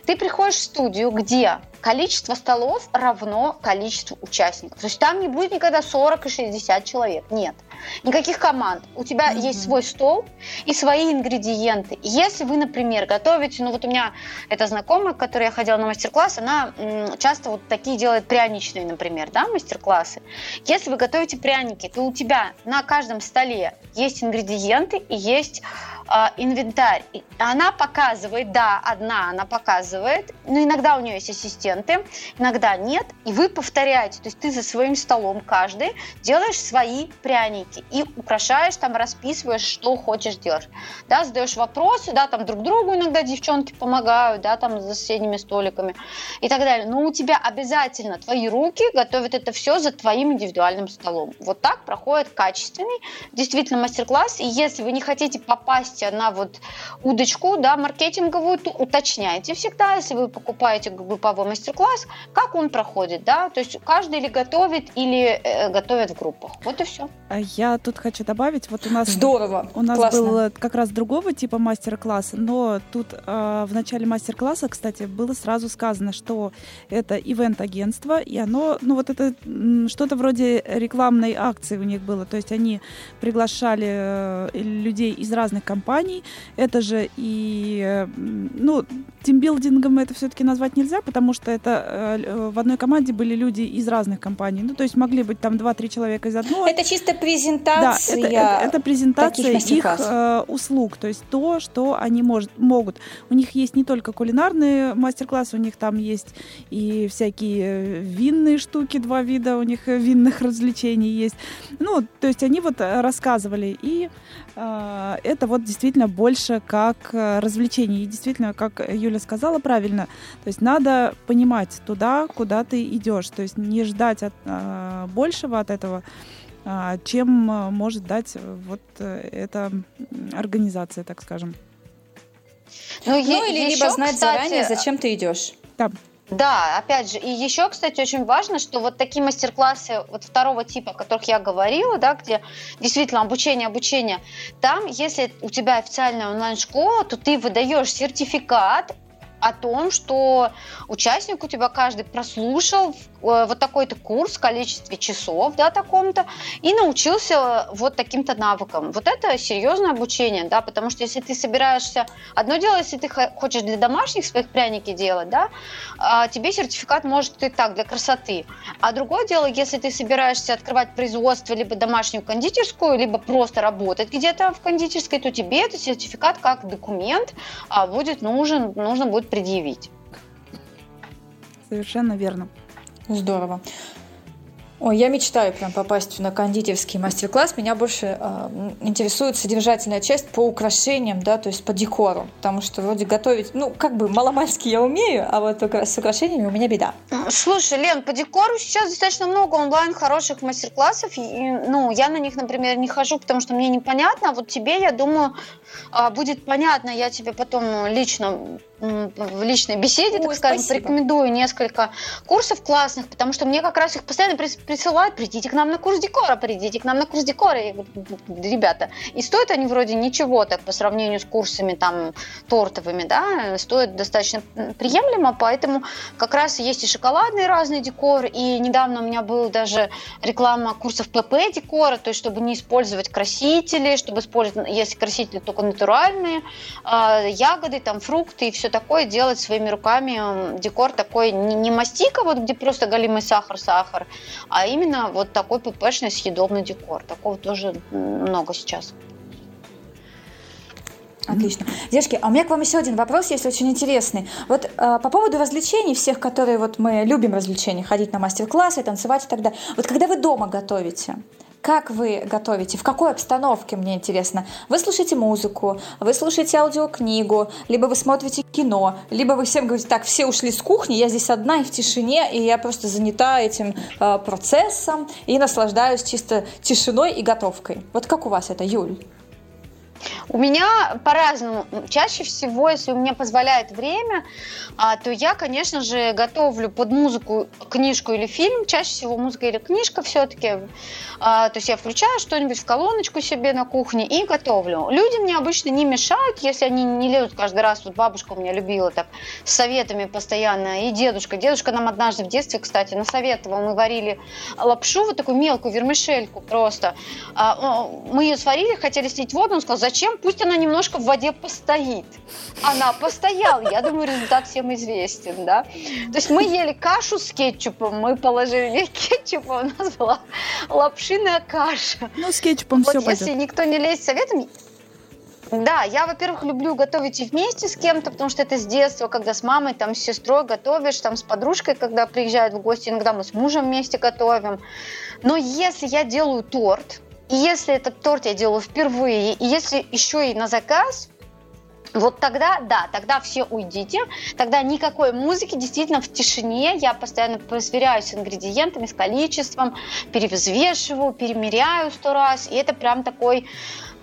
Ты приходишь в студию, где количество столов равно количеству участников. То есть там не будет никогда 40 и 60 человек. Нет. Никаких команд. У тебя mm-hmm. есть свой стол и свои ингредиенты. Если вы, например, готовите, ну вот у меня эта знакомая, к которой я ходила на мастер-класс, она м, часто вот такие делает пряничные, например, да, мастер-классы. Если вы готовите пряники, то у тебя на каждом столе есть ингредиенты и есть э, инвентарь. Она показывает, да, одна она показывает, но иногда у нее есть ассистенты, иногда нет, и вы повторяете. То есть ты за своим столом каждый делаешь свои пряники и украшаешь, там расписываешь, что хочешь делать. Да, задаешь вопросы, да, там друг другу иногда девчонки помогают, да, там за соседними столиками и так далее. Но у тебя обязательно твои руки готовят это все за твоим индивидуальным столом. Вот так проходит качественный, действительно мастер-класс. И если вы не хотите попасть попасть на вот удочку, да, маркетинговую, то уточняйте всегда, если вы покупаете групповой мастер-класс, как он проходит, да, то есть каждый или готовит, или э, готовит в группах. Вот и все. А я тут хочу добавить, вот у нас... Здорово! У нас Классно. был как раз другого типа мастер-класс, но тут э, в начале мастер-класса, кстати, было сразу сказано, что это ивент-агентство, и оно, ну вот это что-то вроде рекламной акции у них было, то есть они приглашали э, людей из разных компаний, компаний. Это же и, ну, тимбилдингом это все-таки назвать нельзя, потому что это э, в одной команде были люди из разных компаний. Ну, то есть могли быть там 2-3 человека из одной. Это чисто презентация. Да, это, это, это презентация их э, услуг, то есть то, что они может, могут. У них есть не только кулинарные мастер-классы, у них там есть и всякие винные штуки, два вида у них винных развлечений есть. Ну, то есть они вот рассказывали. И э, это вот действительно больше как э, развлечение. И действительно, как Юля сказала правильно, то есть надо понимать туда, куда ты идешь. То есть не ждать от, а, большего от этого, а, чем может дать вот э, эта организация, так скажем. Ну, ну или еще, либо знать кстати, заранее, зачем ты идешь. Да. Да, опять же, и еще, кстати, очень важно, что вот такие мастер-классы вот второго типа, о которых я говорила, да, где действительно обучение, обучение, там, если у тебя официальная онлайн-школа, то ты выдаешь сертификат о том, что участник у тебя каждый прослушал э, вот такой-то курс в количестве часов, да, таком-то, и научился вот таким-то навыкам. Вот это серьезное обучение, да, потому что если ты собираешься... Одно дело, если ты хочешь для домашних своих пряники делать, да, а тебе сертификат может и так, для красоты. А другое дело, если ты собираешься открывать производство, либо домашнюю кондитерскую, либо просто работать где-то в кондитерской, то тебе этот сертификат как документ а, будет нужен, нужно будет предъявить. Совершенно верно. Здорово. Ой, я мечтаю прям попасть на кондитерский мастер-класс. Меня больше э, интересует содержательная часть по украшениям, да, то есть по декору. Потому что вроде готовить, ну, как бы маломальски я умею, а вот с украшениями у меня беда. Слушай, Лен, по декору сейчас достаточно много онлайн хороших мастер-классов. И, ну, я на них, например, не хожу, потому что мне непонятно. А вот тебе, я думаю, будет понятно. Я тебе потом лично в личной беседе, так Ой, скажем, спасибо. порекомендую несколько курсов классных, потому что мне как раз их постоянно присылают, придите к нам на курс декора, придите к нам на курс декора. Я говорю, ребята, и стоят они вроде ничего так по сравнению с курсами там тортовыми, да, стоят достаточно приемлемо, поэтому как раз есть и шоколадный разный декор, и недавно у меня был даже реклама курсов ПП декора, то есть чтобы не использовать красители, чтобы использовать, если красители только натуральные, э, ягоды, там фрукты и все такое, делать своими руками декор такой не, не мастика, вот где просто голимый сахар-сахар, а именно вот такой ППшный съедобный декор. Такого тоже много сейчас. Отлично. Девушки, а у меня к вам еще один вопрос есть очень интересный. Вот э, по поводу развлечений всех, которые вот мы любим развлечения, ходить на мастер-классы, танцевать и так далее. Вот когда вы дома готовите, как вы готовите? В какой обстановке, мне интересно? Вы слушаете музыку, вы слушаете аудиокнигу, либо вы смотрите кино, либо вы всем говорите, так, все ушли с кухни, я здесь одна и в тишине, и я просто занята этим э, процессом и наслаждаюсь чисто тишиной и готовкой. Вот как у вас это, Юль? У меня по-разному. Чаще всего, если у меня позволяет время, а, то я, конечно же, готовлю под музыку книжку или фильм. Чаще всего музыка или книжка все-таки. А, то есть я включаю что-нибудь в колоночку себе на кухне и готовлю. Люди мне обычно не мешают, если они не лезут каждый раз. Вот бабушка у меня любила так с советами постоянно. И дедушка. Дедушка нам однажды в детстве, кстати, насоветовал. Мы варили лапшу, вот такую мелкую вермишельку просто. А, мы ее сварили, хотели слить воду. Он сказал, зачем? Пусть она немножко в воде постоит. Она постояла. Я думаю, результат всем известен, да. То есть мы ели кашу с кетчупом, мы положили кетчуп, а у нас была лапшиная каша. Ну, с кетчупом вот все если пойдет. никто не лезет советами, да, я, во-первых, люблю готовить и вместе с кем-то, потому что это с детства, когда с мамой, там, с сестрой готовишь, там, с подружкой, когда приезжают в гости, иногда мы с мужем вместе готовим. Но если я делаю торт, и если этот торт я делаю впервые, и если еще и на заказ, вот тогда, да, тогда все уйдите, тогда никакой музыки, действительно в тишине, я постоянно сверяюсь с ингредиентами, с количеством, перевзвешиваю, перемеряю сто раз, и это прям такой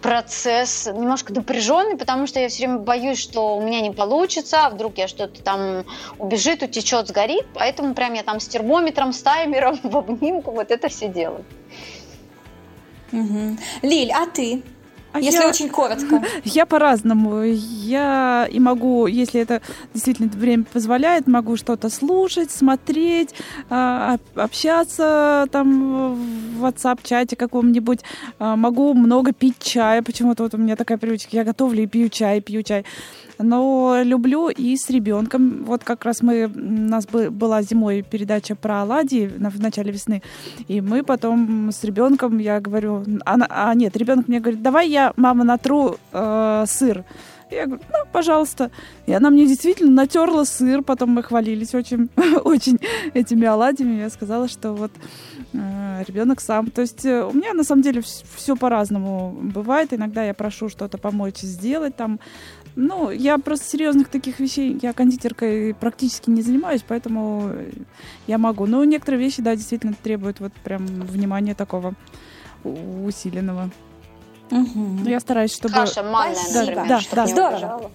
процесс немножко напряженный, потому что я все время боюсь, что у меня не получится, а вдруг я что-то там убежит, утечет, сгорит, поэтому прям я там с термометром, с таймером в обнимку вот это все делаю. Угу. Лиль, а ты? А если я, очень коротко. Я по-разному. Я и могу, если это действительно время позволяет, могу что-то слушать, смотреть, а, общаться там в WhatsApp-чате каком-нибудь. А, могу много пить чая. Почему-то вот у меня такая привычка. Я готовлю и пью чай, пью чай но люблю и с ребенком. Вот как раз мы, у нас была зимой передача про оладьи в начале весны, и мы потом с ребенком, я говорю, она, а нет, ребенок мне говорит, давай я, мама, натру э, сыр. Я говорю, ну, пожалуйста. И она мне действительно натерла сыр, потом мы хвалились очень, очень этими оладьями. Я сказала, что вот э, ребенок сам. То есть э, у меня на самом деле все по-разному бывает. Иногда я прошу что-то помочь сделать там. Ну, я просто серьезных таких вещей, я кондитеркой практически не занимаюсь, поэтому я могу. Но некоторые вещи, да, действительно требуют вот прям внимания такого усиленного. Угу. Я стараюсь, чтобы... Каша манная, да, да, да, здорово.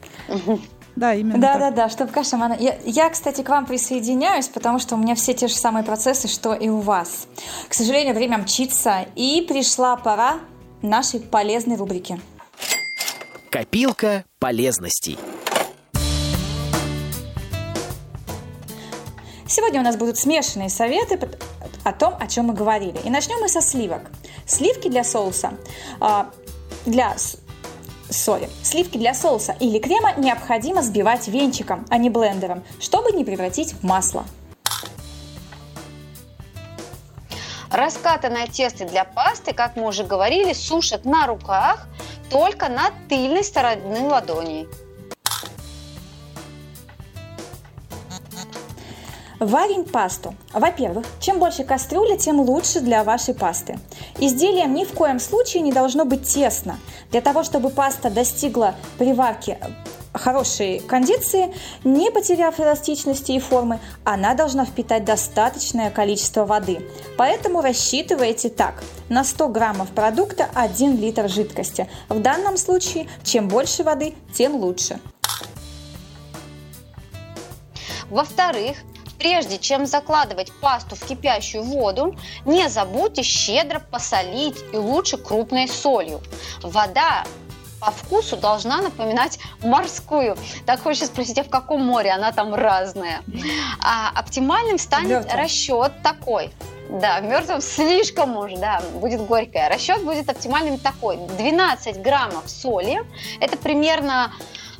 Да, именно Да, так. да, да, чтобы каша манная. Я, я, кстати, к вам присоединяюсь, потому что у меня все те же самые процессы, что и у вас. К сожалению, время мчится, и пришла пора нашей полезной рубрики. Копилка полезностей. Сегодня у нас будут смешанные советы о том, о чем мы говорили. И начнем мы со сливок. Сливки для соуса. А, для сори. Сливки для соуса или крема необходимо взбивать венчиком, а не блендером, чтобы не превратить в масло. Раскатанное тесто для пасты, как мы уже говорили, сушат на руках только на тыльной стороне ладони. Варим пасту. Во-первых, чем больше кастрюля, тем лучше для вашей пасты. Изделием ни в коем случае не должно быть тесно. Для того, чтобы паста достигла при варке хорошей кондиции, не потеряв эластичности и формы, она должна впитать достаточное количество воды. Поэтому рассчитывайте так. На 100 граммов продукта 1 литр жидкости. В данном случае, чем больше воды, тем лучше. Во-вторых, прежде чем закладывать пасту в кипящую воду, не забудьте щедро посолить и лучше крупной солью. Вода по вкусу должна напоминать морскую. Так хочется спросить, а в каком море она там разная? А оптимальным станет Мертвым. расчет такой. Да, в мертвом слишком уж, да, будет горькое. Расчет будет оптимальным такой. 12 граммов соли, это примерно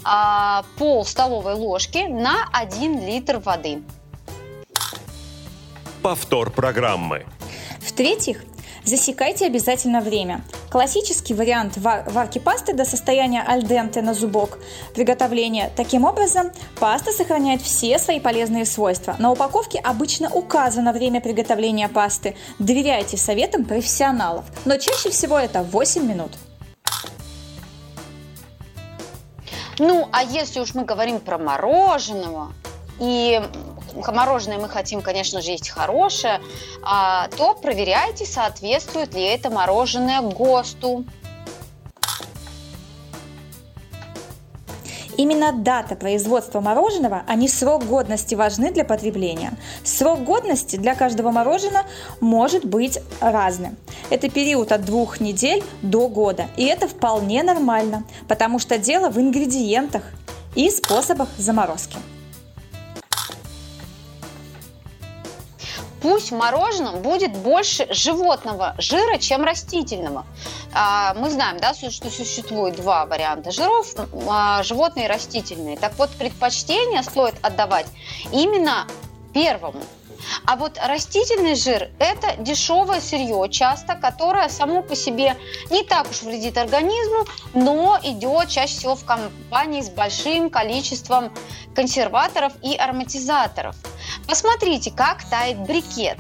а, пол столовой ложки на 1 литр воды. Повтор программы. В-третьих, засекайте обязательно время. Классический вариант ва- варки пасты до состояния альденте на зубок приготовления. Таким образом, паста сохраняет все свои полезные свойства. На упаковке обычно указано время приготовления пасты. Доверяйте советам профессионалов. Но чаще всего это 8 минут. Ну, а если уж мы говорим про мороженого, и мороженое мы хотим, конечно же, есть хорошее, а, то проверяйте, соответствует ли это мороженое ГОСТу. Именно дата производства мороженого, а не срок годности важны для потребления. Срок годности для каждого мороженого может быть разным. Это период от двух недель до года. И это вполне нормально, потому что дело в ингредиентах и способах заморозки. Пусть в мороженом будет больше животного жира, чем растительного. А, Мы знаем, да, что существует два варианта жиров, а, животные и растительные. Так вот, предпочтение стоит отдавать именно первому. А вот растительный жир – это дешевое сырье часто, которое само по себе не так уж вредит организму, но идет чаще всего в компании с большим количеством консерваторов и ароматизаторов. Посмотрите, как тает брикет.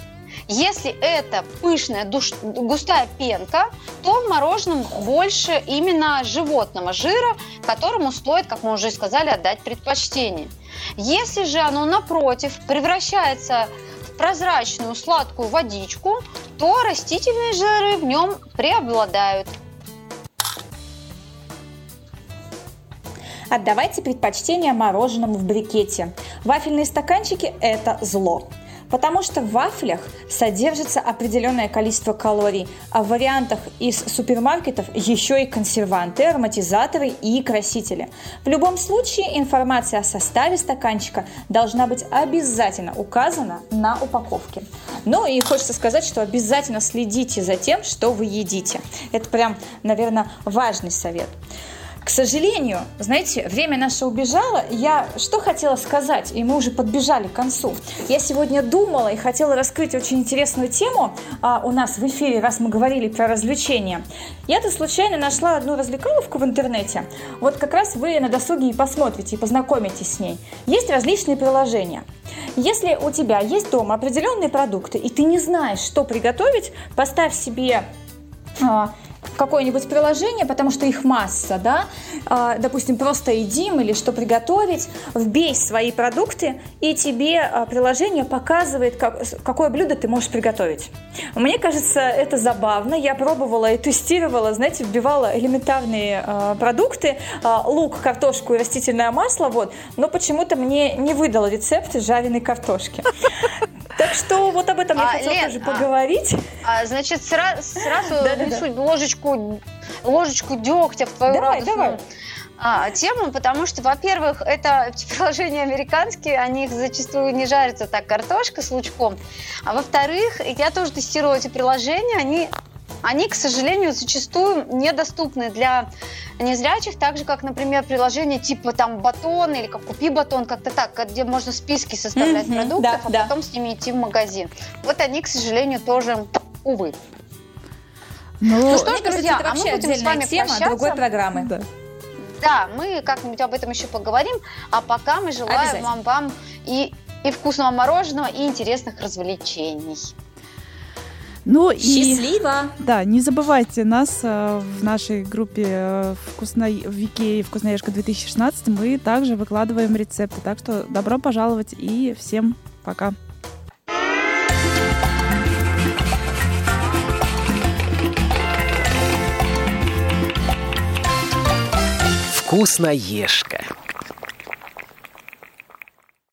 Если это пышная душ- густая пенка, то в мороженом больше именно животного жира, которому стоит, как мы уже сказали, отдать предпочтение. Если же оно, напротив, превращается прозрачную сладкую водичку, то растительные жиры в нем преобладают. Отдавайте предпочтение мороженому в брикете. Вафельные стаканчики – это зло. Потому что в вафлях содержится определенное количество калорий, а в вариантах из супермаркетов еще и консерванты, ароматизаторы и красители. В любом случае информация о составе стаканчика должна быть обязательно указана на упаковке. Ну и хочется сказать, что обязательно следите за тем, что вы едите. Это прям, наверное, важный совет. К сожалению, знаете, время наше убежало. Я что хотела сказать, и мы уже подбежали к концу. Я сегодня думала и хотела раскрыть очень интересную тему а, у нас в эфире, раз мы говорили про развлечения. Я-то случайно нашла одну развлекаловку в интернете. Вот как раз вы на досуге и посмотрите, и познакомитесь с ней. Есть различные приложения. Если у тебя есть дома определенные продукты, и ты не знаешь, что приготовить, поставь себе а, какое-нибудь приложение, потому что их масса, да, А, допустим, просто едим или что приготовить, вбей свои продукты, и тебе а, приложение показывает, какое блюдо ты можешь приготовить. Мне кажется, это забавно. Я пробовала и тестировала, знаете, вбивала элементарные а, продукты, лук, картошку и растительное масло, вот, но почему-то мне не выдал рецепт жареной картошки. Так что вот об этом я А, хотела Лен, тоже а- поговорить. А, значит, сра- сразу Да-да-да. внесу ложечку, ложечку дегтя в твою Давай, радостную давай. а, тему, потому что, во-первых, это приложения американские, они их зачастую не жарятся так картошка с лучком, а во-вторых, я тоже тестировала эти приложения, они они, к сожалению, зачастую недоступны для незрячих, так же, как, например, приложения типа там батон или как купи батон, как-то так, где можно списки составлять Мгм, продуктов, да, а да. потом с ними идти в магазин. Вот они, к сожалению, тоже, увы. Ну, Ну что ж, друзья, это а мы вообще будем с вами тема прощаться. другой программы. да. Да, мы как-нибудь об этом еще поговорим. А пока мы желаем вам, вам и и вкусного мороженого, и интересных развлечений. Ну Счастливо! И, да, не забывайте нас э, в нашей группе э, вкусно... в Вике «Вкусноежка 2016». Мы также выкладываем рецепты. Так что добро пожаловать и всем пока! Вкусноежка.